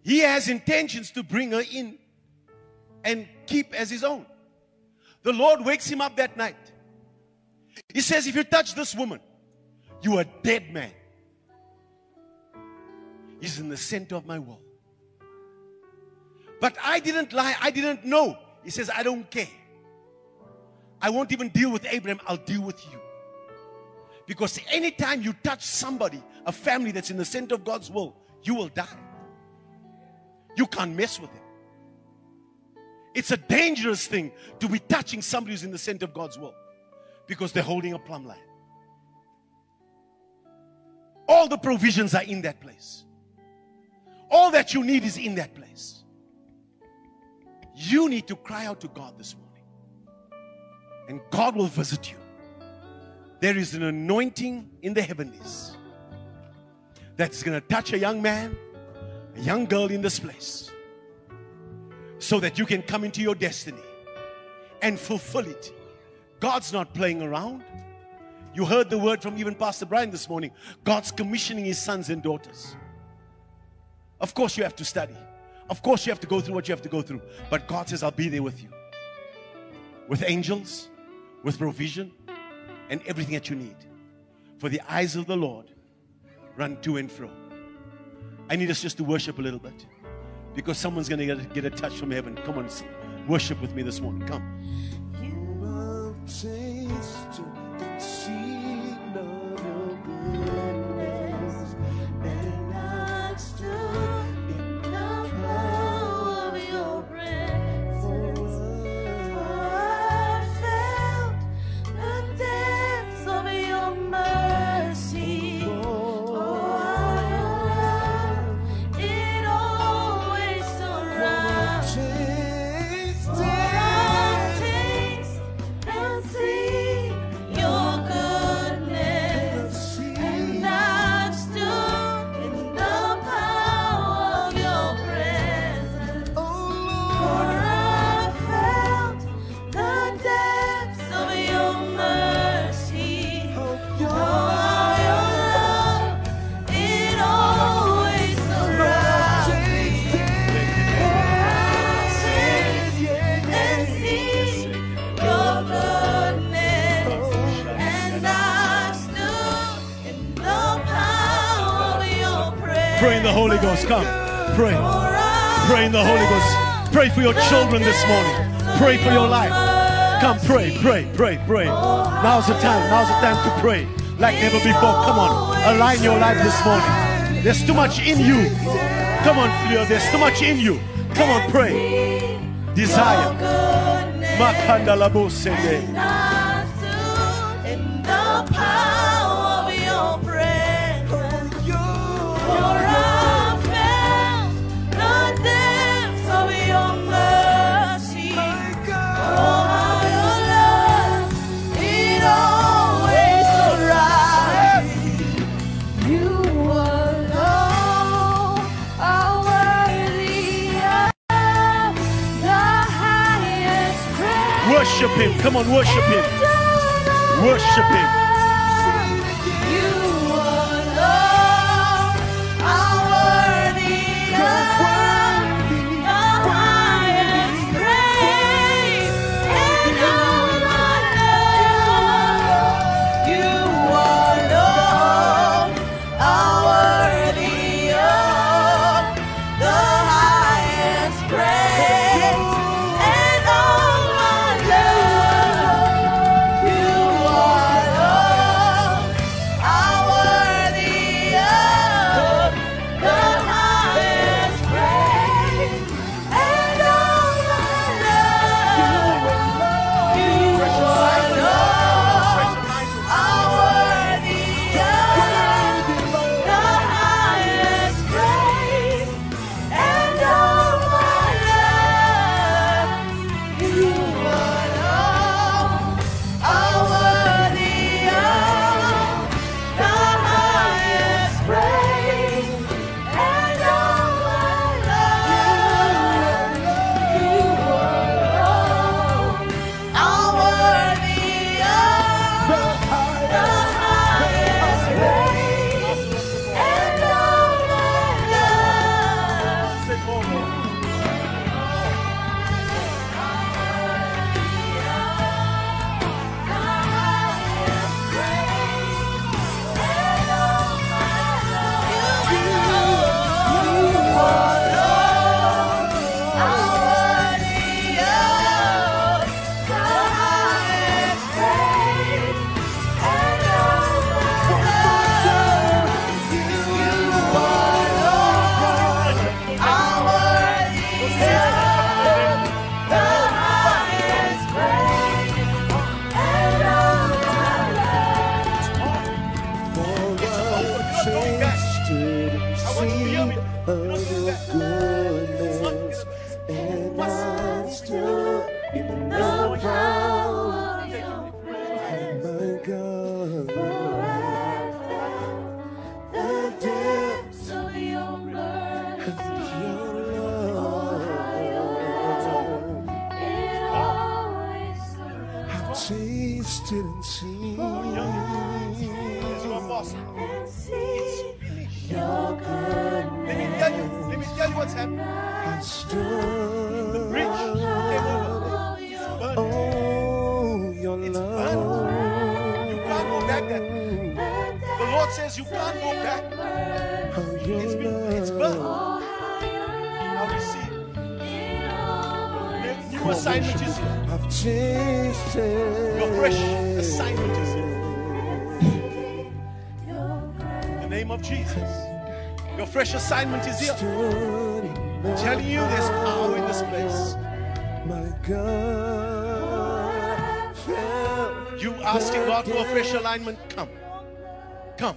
He has intentions to bring her in and keep as his own. The Lord wakes him up that night. He says, If you touch this woman, you are dead man. He's in the center of my world. But I didn't lie, I didn't know. He says, I don't care. I won't even deal with Abraham, I'll deal with you. Because anytime you touch somebody, a family that's in the center of God's will, you will die. You can't mess with him. It's a dangerous thing to be touching somebody who's in the center of God's will because they're holding a plumb line. All the provisions are in that place. All that you need is in that place. You need to cry out to God this morning, and God will visit you. There is an anointing in the heavenlies that's going to touch a young man a young girl in this place so that you can come into your destiny and fulfill it. God's not playing around. You heard the word from even Pastor Brian this morning. God's commissioning his sons and daughters. Of course, you have to study. Of course, you have to go through what you have to go through. But God says, I'll be there with you. With angels, with provision, and everything that you need. For the eyes of the Lord run to and fro I need us just to worship a little bit because someone's going to get, a touch from heaven. Come on, worship with me this morning. Come. The Holy Ghost. Come. Pray. Pray in the Holy Ghost. Pray for your children this morning. Pray for your life. Come, pray, pray, pray, pray. Now's the time. Now's the time to pray like never before. Come on. Align your life this morning. There's too much in you. Come on, Fleur. There's too much in you. Come on, pray. Desire. Makanda labo sende. On, worship him. Worship him.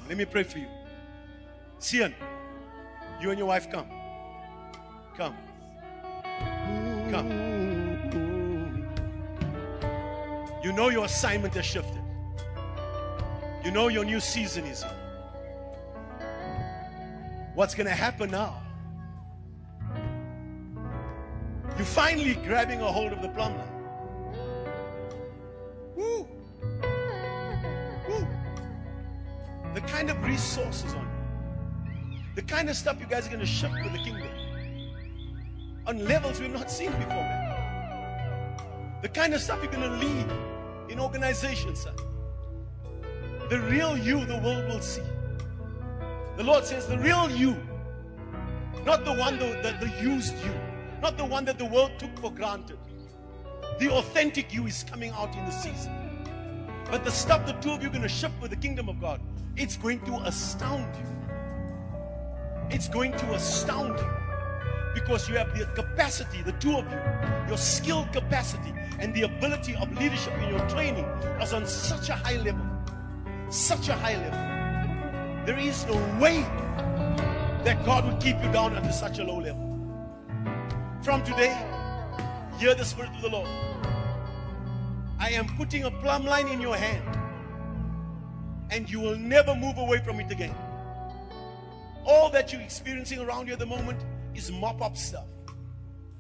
Let me pray for you. Sian, you and your wife come. Come. Come. You know your assignment has shifted. You know your new season is here. What's going to happen now? You're finally grabbing a hold of the plumb line. Kind of resources on you, the kind of stuff you guys are going to shift with the kingdom on levels we've not seen before, man. The kind of stuff you're going to lead in organizations, son. The real you the world will see. The Lord says, the real you Not the one that, that used you, not the one that the world took for granted. The authentic you is coming out in the season. But the stuff the two of you are going to ship with the kingdom of God, it's going to astound you. It's going to astound you because you have the capacity, the two of you, your skill capacity and the ability of leadership in your training is on such a high level. Such a high level. There is no way that God would keep you down under such a low level. From today, hear the Spirit of the Lord. I am putting a plumb line in your hand, and you will never move away from it again. All that you're experiencing around you at the moment is mop up stuff.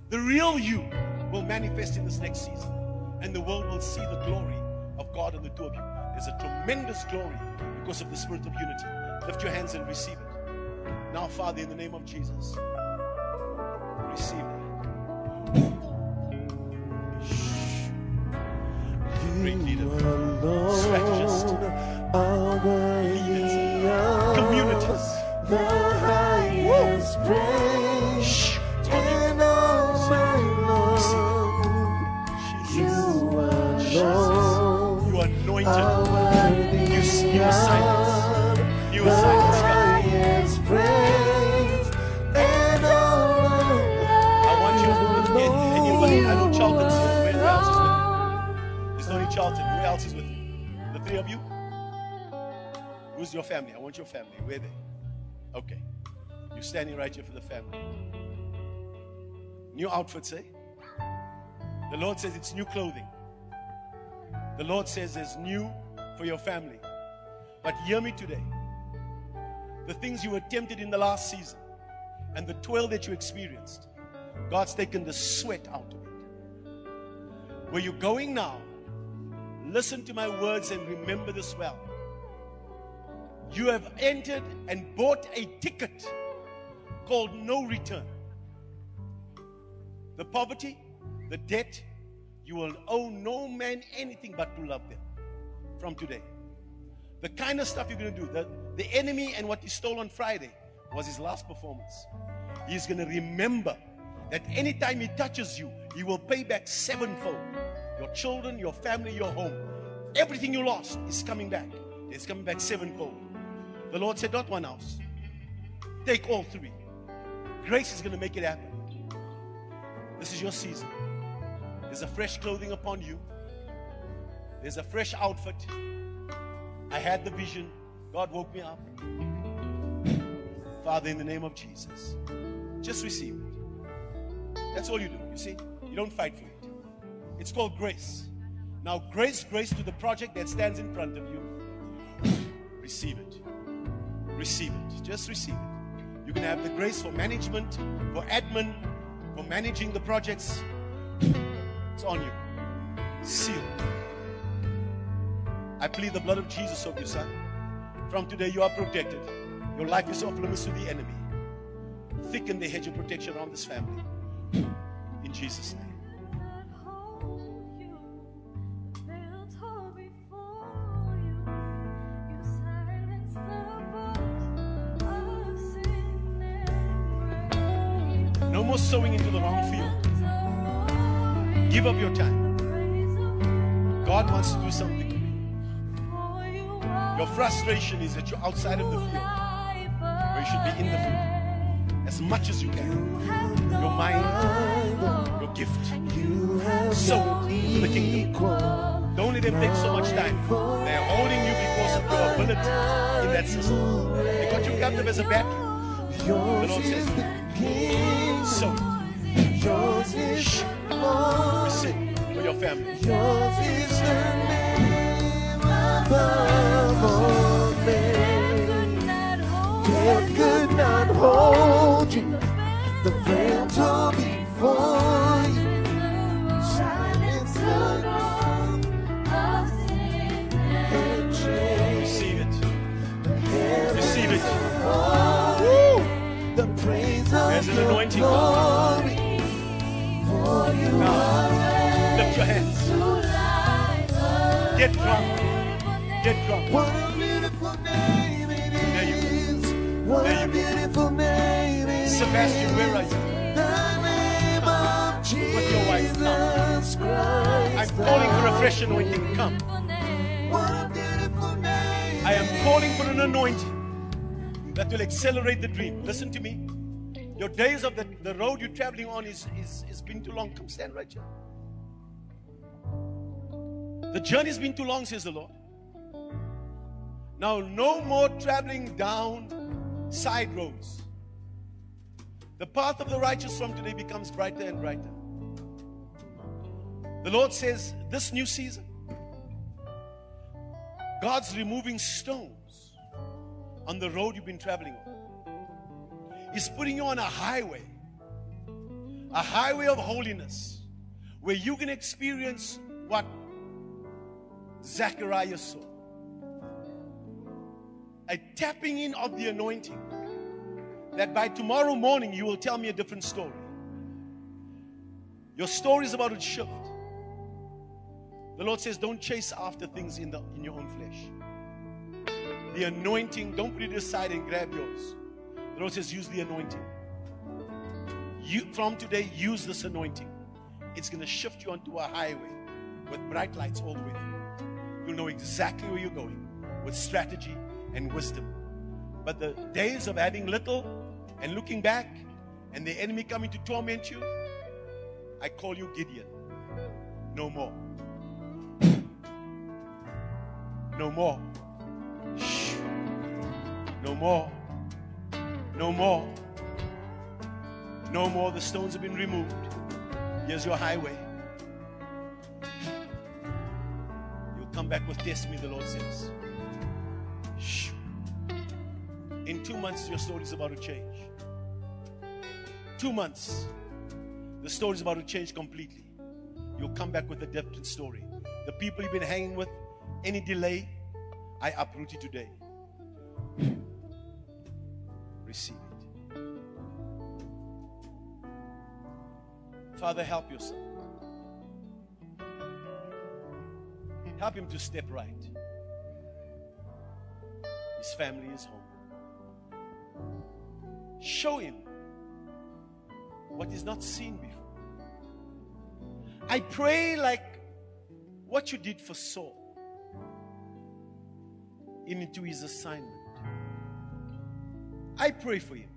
The real you will manifest in this next season, and the world will see the glory of God in the two of you. There's a tremendous glory because of the spirit of unity. Lift your hands and receive it. Now, Father, in the name of Jesus, receive it. Great leader. Strategist. Communities. The highest praise Shh. and all my Lord, you alone You anointed. are worthy You, you your family? I want your family. Where they? Okay. You're standing right here for the family. New outfits, eh? The Lord says it's new clothing. The Lord says there's new for your family. But hear me today. The things you were tempted in the last season and the toil that you experienced, God's taken the sweat out of it. Where you're going now, listen to my words and remember this well. You have entered and bought a ticket called no return. The poverty, the debt, you will owe no man anything but to love them from today. The kind of stuff you're going to do, the, the enemy and what he stole on Friday was his last performance. He's going to remember that anytime he touches you, he will pay back sevenfold. Your children, your family, your home. Everything you lost is coming back. It's coming back sevenfold. The Lord said, Not one house. Take all three. Grace is going to make it happen. This is your season. There's a fresh clothing upon you, there's a fresh outfit. I had the vision. God woke me up. Father, in the name of Jesus, just receive it. That's all you do. You see, you don't fight for it. It's called grace. Now, grace, grace to the project that stands in front of you. Receive it. Receive it. Just receive it. You can have the grace for management, for admin, for managing the projects. It's on you. Seal. I plead the blood of Jesus over you, son. From today, you are protected. Your life is off limits to the enemy. Thicken the hedge of protection around this family. In Jesus' name. More sowing into the wrong field. Give up your time. God wants to do something. Your frustration is that you're outside of the field where you should be in the field as much as you can. Your mind, your gift. Sow to the kingdom. Don't let them take so much time. They're holding you because of your ability in that system. They got you captive as a battery. The Lord says, sow. Yours is the glory. For your family. Yours is the name above all names. Death could not hold you. The veil tore before you. Silence the and change. Receive it. Receive it. There's an anointing. glory. Now, lift your hands. Get drunk. Get drunk. What a beautiful name it There you go. What There you go. beautiful name is. Sebastian. Where are you? With your wife, come. I'm calling for a fresh anointing. Come. What a beautiful name. I am calling for an anointing that will accelerate the dream. Listen to me. Your days of the, the road you're traveling on is, is, is been too long. Come stand right here. The journey's been too long, says the Lord. Now, no more traveling down side roads. The path of the righteous from today becomes brighter and brighter. The Lord says, this new season, God's removing stones on the road you've been traveling on. He's putting you on a highway, a highway of holiness, where you can experience what Zechariah saw a tapping in of the anointing that by tomorrow morning you will tell me a different story. Your story is about to shift. The Lord says, don't chase after things in, the, in your own flesh. The anointing, don't put it aside and grab yours. The Lord says, use the anointing. You, from today, use this anointing. It's going to shift you onto a highway with bright lights all the way through. You'll know exactly where you're going with strategy and wisdom. But the days of having little and looking back and the enemy coming to torment you, I call you Gideon. No more. No more. No more. No more. No more. The stones have been removed. Here's your highway. You'll come back with testimony, the Lord says. Shh. In two months, your story is about to change. Two months, the story is about to change completely. You'll come back with a different story. The people you've been hanging with, any delay, I uproot you today. Receive it. Father, help your son. Help him to step right. His family is home. Show him what he's not seen before. I pray like what you did for Saul into his assignment. I pray for you.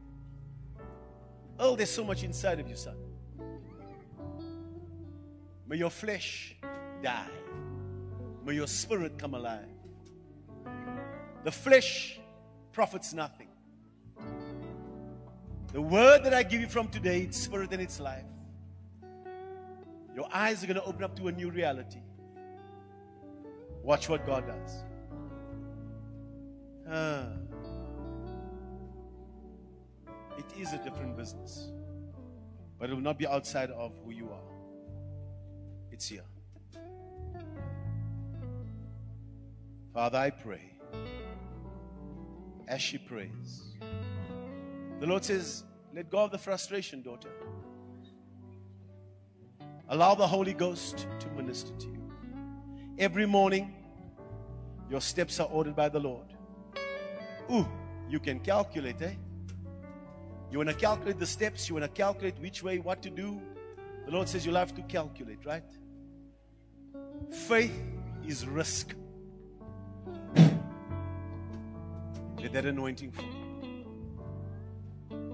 Oh, there's so much inside of you, son. May your flesh die. May your spirit come alive. The flesh profits nothing. The word that I give you from today, it's spirit and it's life. Your eyes are going to open up to a new reality. Watch what God does. Ah. It is a different business, but it will not be outside of who you are. It's here. Father, I pray as she prays. The Lord says, Let go of the frustration, daughter. Allow the Holy Ghost to minister to you. Every morning, your steps are ordered by the Lord. Ooh, you can calculate, eh? You want to calculate the steps, you want to calculate which way, what to do. The Lord says you'll have to calculate, right? Faith is risk. Let that anointing fall.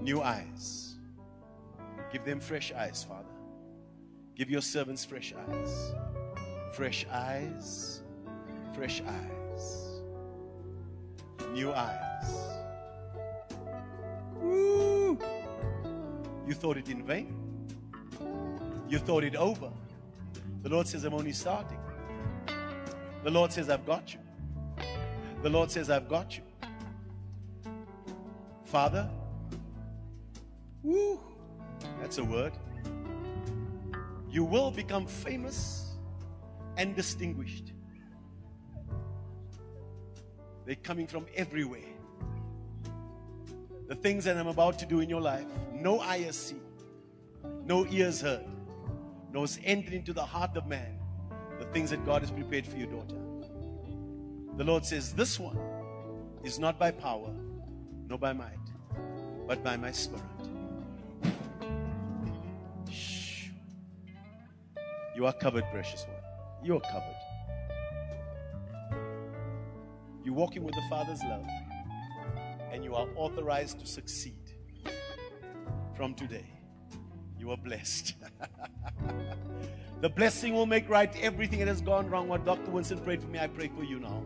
New eyes. Give them fresh eyes, Father. Give your servants fresh eyes. Fresh eyes. Fresh eyes. New eyes. You thought it in vain. You thought it over. The Lord says, I'm only starting. The Lord says, I've got you. The Lord says, I've got you. Father, woo, that's a word. You will become famous and distinguished. They're coming from everywhere the things that I'm about to do in your life, no eye has seen, no ears heard, no has entered into the heart of man the things that God has prepared for your daughter. The Lord says, This one is not by power, nor by might, but by my spirit. Shh. You are covered, precious one. You are covered. You're walking with the Father's love and you are authorized to succeed. From today, you are blessed. the blessing will make right everything that has gone wrong. What Dr. Winston prayed for me, I pray for you now,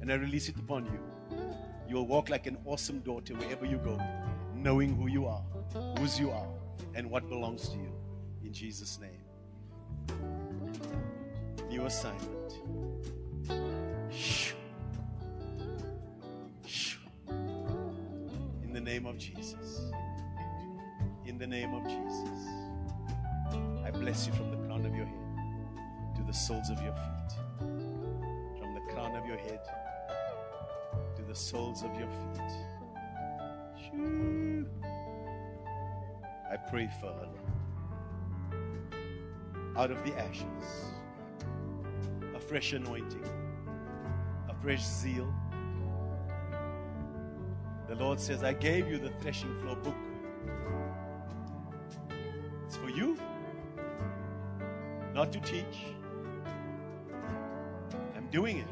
and I release it upon you. You will walk like an awesome daughter wherever you go, knowing who you are, whose you are, and what belongs to you. In Jesus' name new assignment. Shoo. Name of Jesus. In the name of Jesus. I bless you from the crown of your head to the soles of your feet. From the crown of your head to the soles of your feet. I pray for her, Lord. Out of the ashes a fresh anointing, a fresh zeal. The Lord says, I gave you the threshing floor book. It's for you, not to teach. I'm doing it.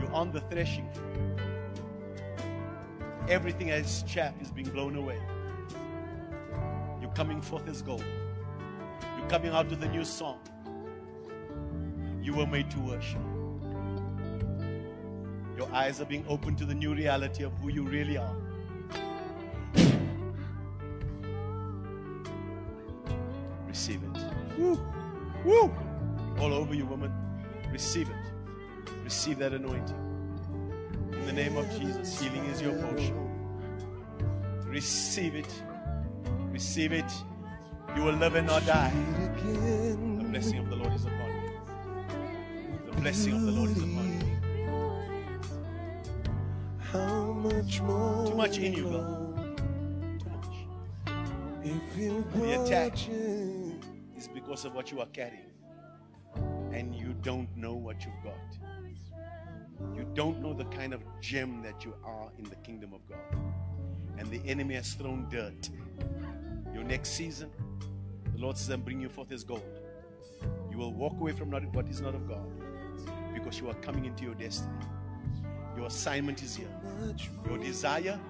You're on the threshing floor. Everything as chaff is being blown away. You're coming forth as gold. You're coming out with a new song. You were made to worship. Your eyes are being opened to the new reality of who you really are. Receive it. Woo! Woo! All over you, woman. Receive it. Receive that anointing. In the name of Jesus, healing is your portion. Receive it. Receive it. You will live and not die. The blessing of the Lord is upon you. The blessing of the Lord is upon you. Too much in you, girl. Too much. If you The attack. It's because of what you are carrying. And you don't know what you've got. You don't know the kind of gem that you are in the kingdom of God. And the enemy has thrown dirt. Your next season, the Lord says, I'm bringing you forth as gold. You will walk away from what is not of God because you are coming into your destiny. Your assignment is here. Your desire,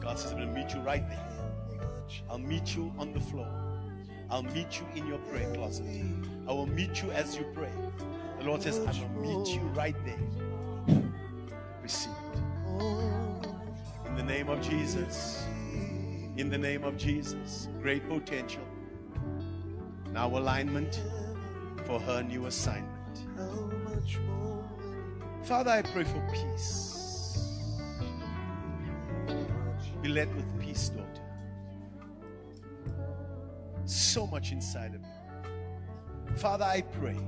God says, I'm going to meet you right there. I'll meet you on the floor. I'll meet you in your prayer closet. I will meet you as you pray. The Lord says, I will meet you right there. Receive it. In the name of Jesus. In the name of Jesus. Great potential. Now alignment for her new assignment. Father, I pray for peace. Be led with peace, daughter. So much inside of you. Father, I pray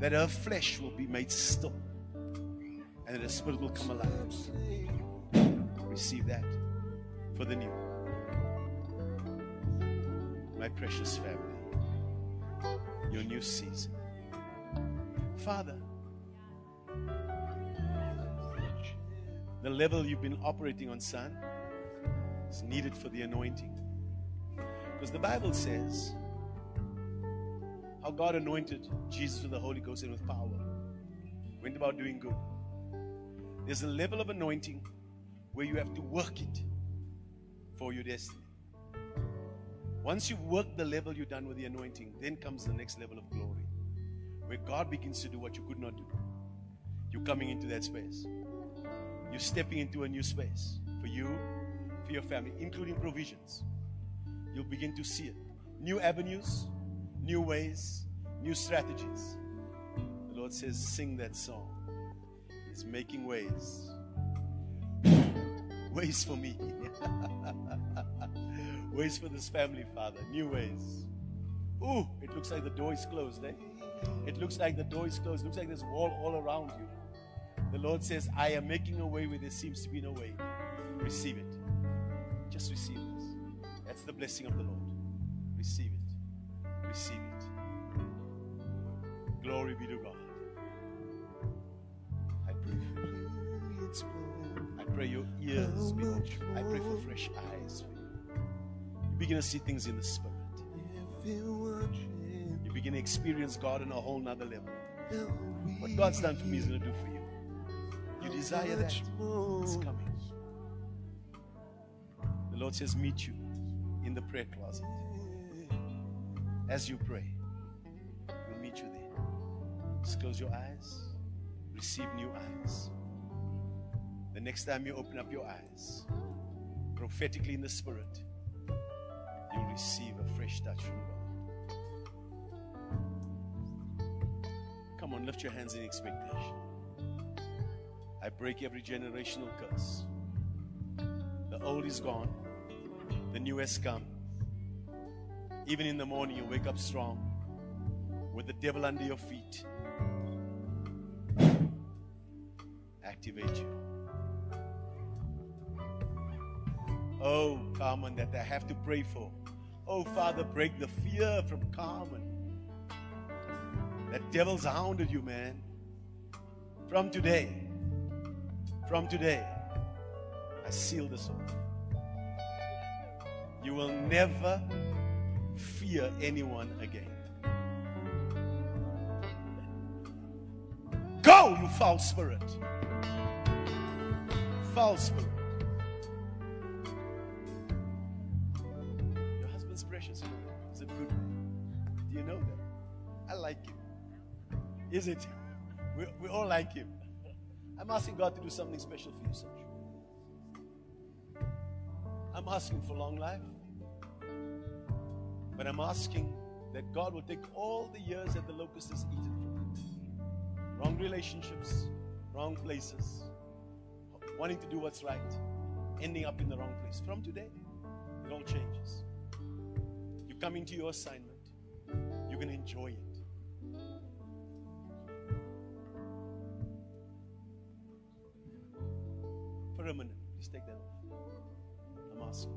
that her flesh will be made still and that her spirit will come alive. Receive that for the new. My precious family, your new season. Father, the level you've been operating on, son, is needed for the anointing. Because the Bible says how God anointed Jesus with the Holy Ghost and with power, went about doing good. There's a level of anointing where you have to work it for your destiny. Once you've worked the level you're done with the anointing, then comes the next level of glory, where God begins to do what you could not do. You're coming into that space. You're stepping into a new space for you, for your family, including provisions. You'll begin to see it. New avenues, new ways, new strategies. The Lord says, Sing that song. He's making ways. ways for me. ways for this family, Father. New ways. Ooh, it looks like the door is closed, eh? It looks like the door is closed. It looks like there's wall all around you. The Lord says, I am making a way where there seems to be no way. Receive it. Just receive this. That's the blessing of the Lord. Receive it. Receive it. Glory be to God. I pray for you. I pray your ears be open. I pray for fresh eyes for you. You begin to see things in the spirit. You begin to experience God on a whole nother level. What God's done for me is going to do for you. You desire that? It's coming. The Lord says, Meet you in the prayer closet. As you pray, we'll meet you there. Just close your eyes, receive new eyes. The next time you open up your eyes, prophetically in the Spirit, you'll receive a fresh touch from God. Come on, lift your hands in expectation. I break every generational curse. The old is gone, the new has come. Even in the morning, you wake up strong with the devil under your feet. Activate you. Oh, Carmen, that I have to pray for. Oh, Father, break the fear from Carmen. That devil's hounded you, man. From today, from today, I seal this oath. You will never fear anyone again. Go, you foul spirit. Foul spirit. Your husband's precious. Is it good? Man. Do you know that? I like him. Is it? We, we all like him. I'm asking God to do something special for you, Sergio. I'm asking for long life. But I'm asking that God will take all the years that the locust has eaten from you. Wrong relationships, wrong places, wanting to do what's right, ending up in the wrong place. From today, it all changes. You come into your assignment, you're going to enjoy it. Minute, just take that off. I'm asking.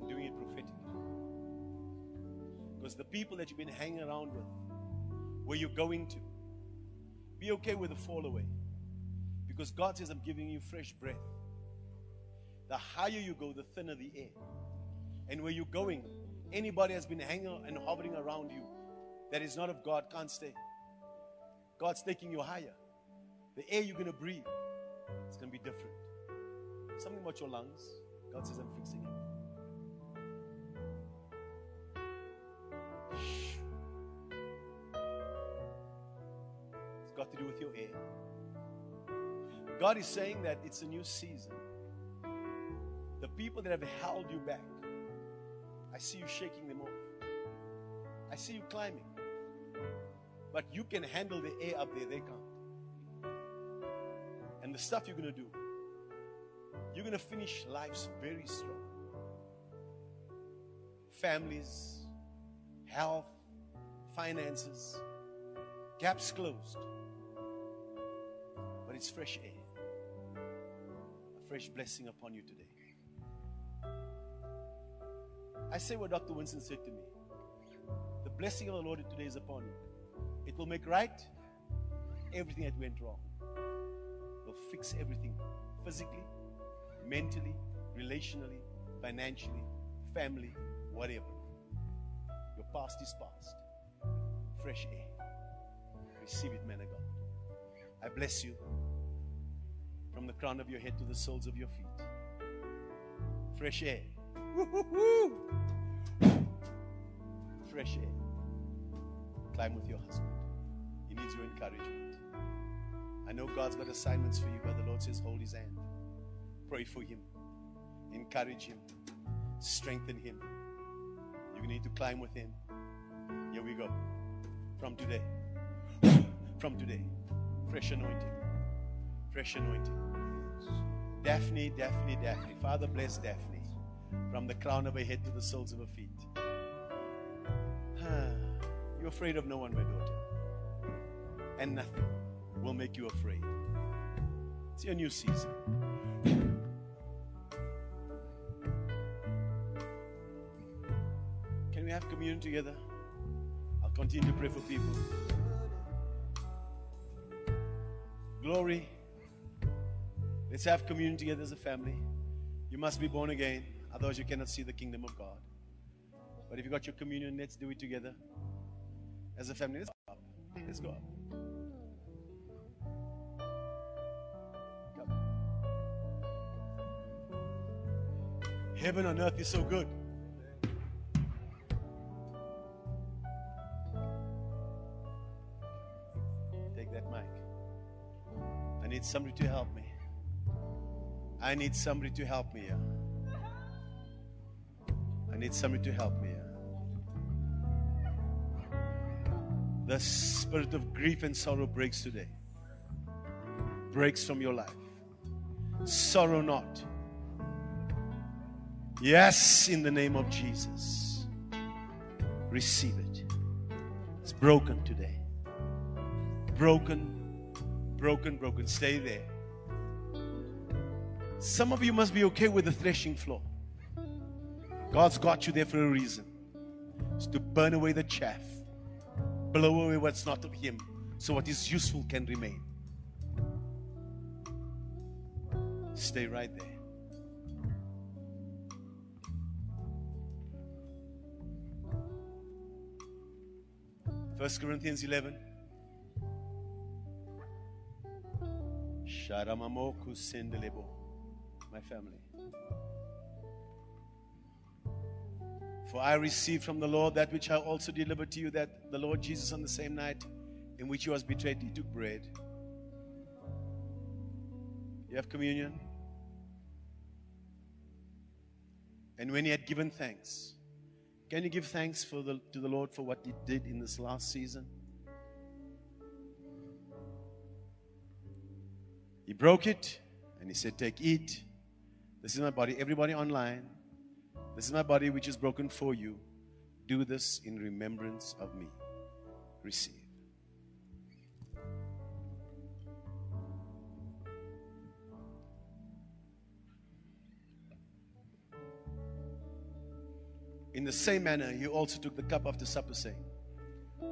I'm doing it prophetically. Because the people that you've been hanging around with, where you're going to, be okay with the fall away. Because God says, I'm giving you fresh breath. The higher you go, the thinner the air. And where you're going, anybody has been hanging and hovering around you that is not of God can't stay. God's taking you higher. The air you're going to breathe, it's going to be different. Something about your lungs, God says, I'm fixing it. It's got to do with your air. God is saying that it's a new season. The people that have held you back, I see you shaking them off. I see you climbing. But you can handle the air up there, they can't. And the stuff you're going to do, you're going to finish lives very strong. Families, health, finances, gaps closed. But it's fresh air, a fresh blessing upon you today. I say what Dr. Winston said to me the blessing of the Lord today is upon you. It will make right everything that went wrong. Fix everything physically, mentally, relationally, financially, family, whatever. Your past is past. Fresh air. Receive it, man of God. I bless you from the crown of your head to the soles of your feet. Fresh air. Woo-hoo-hoo. Fresh air. Climb with your husband. He needs your encouragement. I know God's got assignments for you, but the Lord says, hold his hand. Pray for him. Encourage him. Strengthen him. You need to climb with him. Here we go. From today. From today. Fresh anointing. Fresh anointing. Daphne, Daphne, Daphne. Father, bless Daphne. From the crown of her head to the soles of her feet. You're afraid of no one, my daughter. And nothing will make you afraid. It's your new season. Can we have communion together? I'll continue to pray for people. Glory. Let's have communion together as a family. You must be born again, otherwise, you cannot see the kingdom of God. But if you got your communion, let's do it together as a family. Let's go up. Let's go up. Heaven on earth is so good. Take that mic. I need somebody to help me. I need somebody to help me. I need somebody to help me. The spirit of grief and sorrow breaks today. Breaks from your life. Sorrow not. Yes, in the name of Jesus. Receive it. It's broken today. Broken, broken, broken. Stay there. Some of you must be okay with the threshing floor. God's got you there for a reason. It's to burn away the chaff, blow away what's not of Him, so what is useful can remain. Stay right there. First Corinthians 11. Sharamamoku sendelebo. My family. For I received from the Lord that which I also delivered to you that the Lord Jesus on the same night in which he was betrayed, he took bread. You have communion? And when he had given thanks, can you give thanks for the, to the Lord for what he did in this last season? He broke it and he said, Take, eat. This is my body. Everybody online, this is my body which is broken for you. Do this in remembrance of me. Receive. In the same manner, he also took the cup after supper, saying,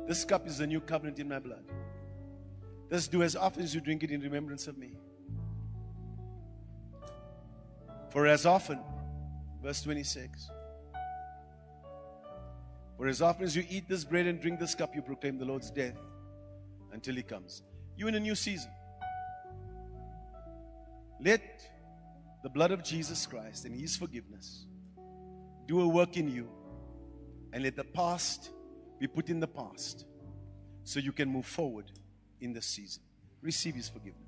This cup is the new covenant in my blood. This do as often as you drink it in remembrance of me. For as often, verse 26, for as often as you eat this bread and drink this cup, you proclaim the Lord's death until he comes. You in a new season. Let the blood of Jesus Christ and his forgiveness do a work in you and let the past be put in the past so you can move forward in the season. Receive his forgiveness.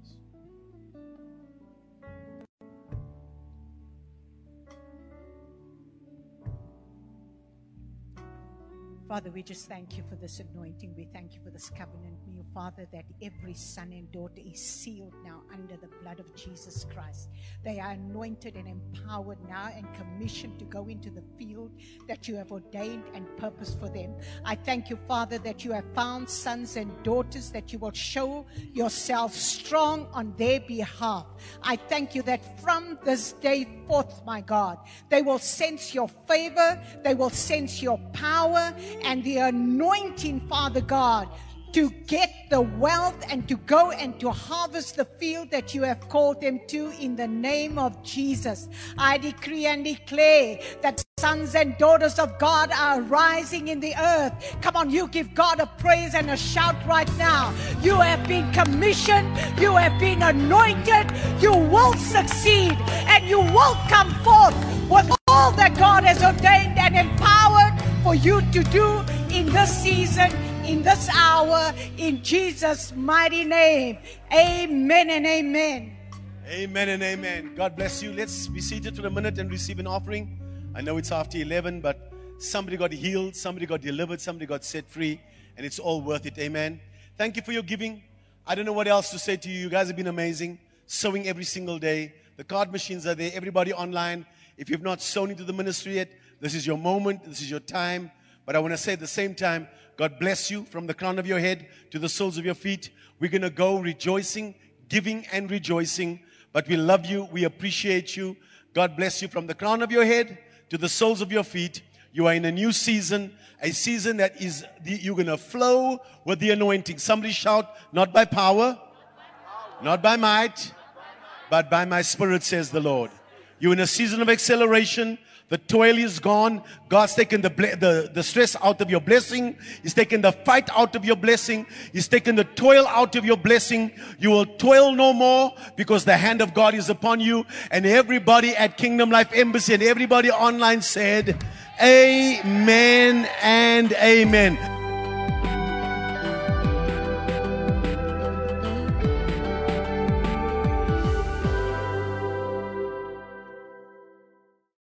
Father, we just thank you for this anointing. We thank you for this covenant, meu Father, that every son and daughter is sealed now under the blood of Jesus Christ. They are anointed and empowered now and commissioned to go into the field that you have ordained and purposed for them. I thank you, Father, that you have found sons and daughters that you will show yourself strong on their behalf. I thank you that from this day forth, my God, they will sense your favor, they will sense your power and the anointing, Father God, to get the wealth and to go and to harvest the field that you have called them to in the name of Jesus. I decree and declare that sons and daughters of God are rising in the earth. Come on, you give God a praise and a shout right now. You have been commissioned, you have been anointed, you will succeed, and you will come forth with all that God has ordained and empowered for you to do in this season, in this hour, in Jesus' mighty name. Amen and amen. Amen and amen. God bless you. Let's be seated for a minute and receive an offering. I know it's after 11, but somebody got healed, somebody got delivered, somebody got set free, and it's all worth it. Amen. Thank you for your giving. I don't know what else to say to you. You guys have been amazing. sowing every single day. The card machines are there. Everybody online. If you've not sown into the ministry yet, this is your moment. This is your time. But I want to say at the same time, God bless you from the crown of your head to the soles of your feet. We're going to go rejoicing, giving and rejoicing. But we love you. We appreciate you. God bless you from the crown of your head to the soles of your feet. You are in a new season, a season that is, you're going to flow with the anointing. Somebody shout, not by power, not by might, but by my spirit, says the Lord. You're in a season of acceleration. The toil is gone. God's taken the, the, the stress out of your blessing. He's taken the fight out of your blessing. He's taken the toil out of your blessing. You will toil no more because the hand of God is upon you. And everybody at Kingdom Life Embassy and everybody online said, Amen and Amen.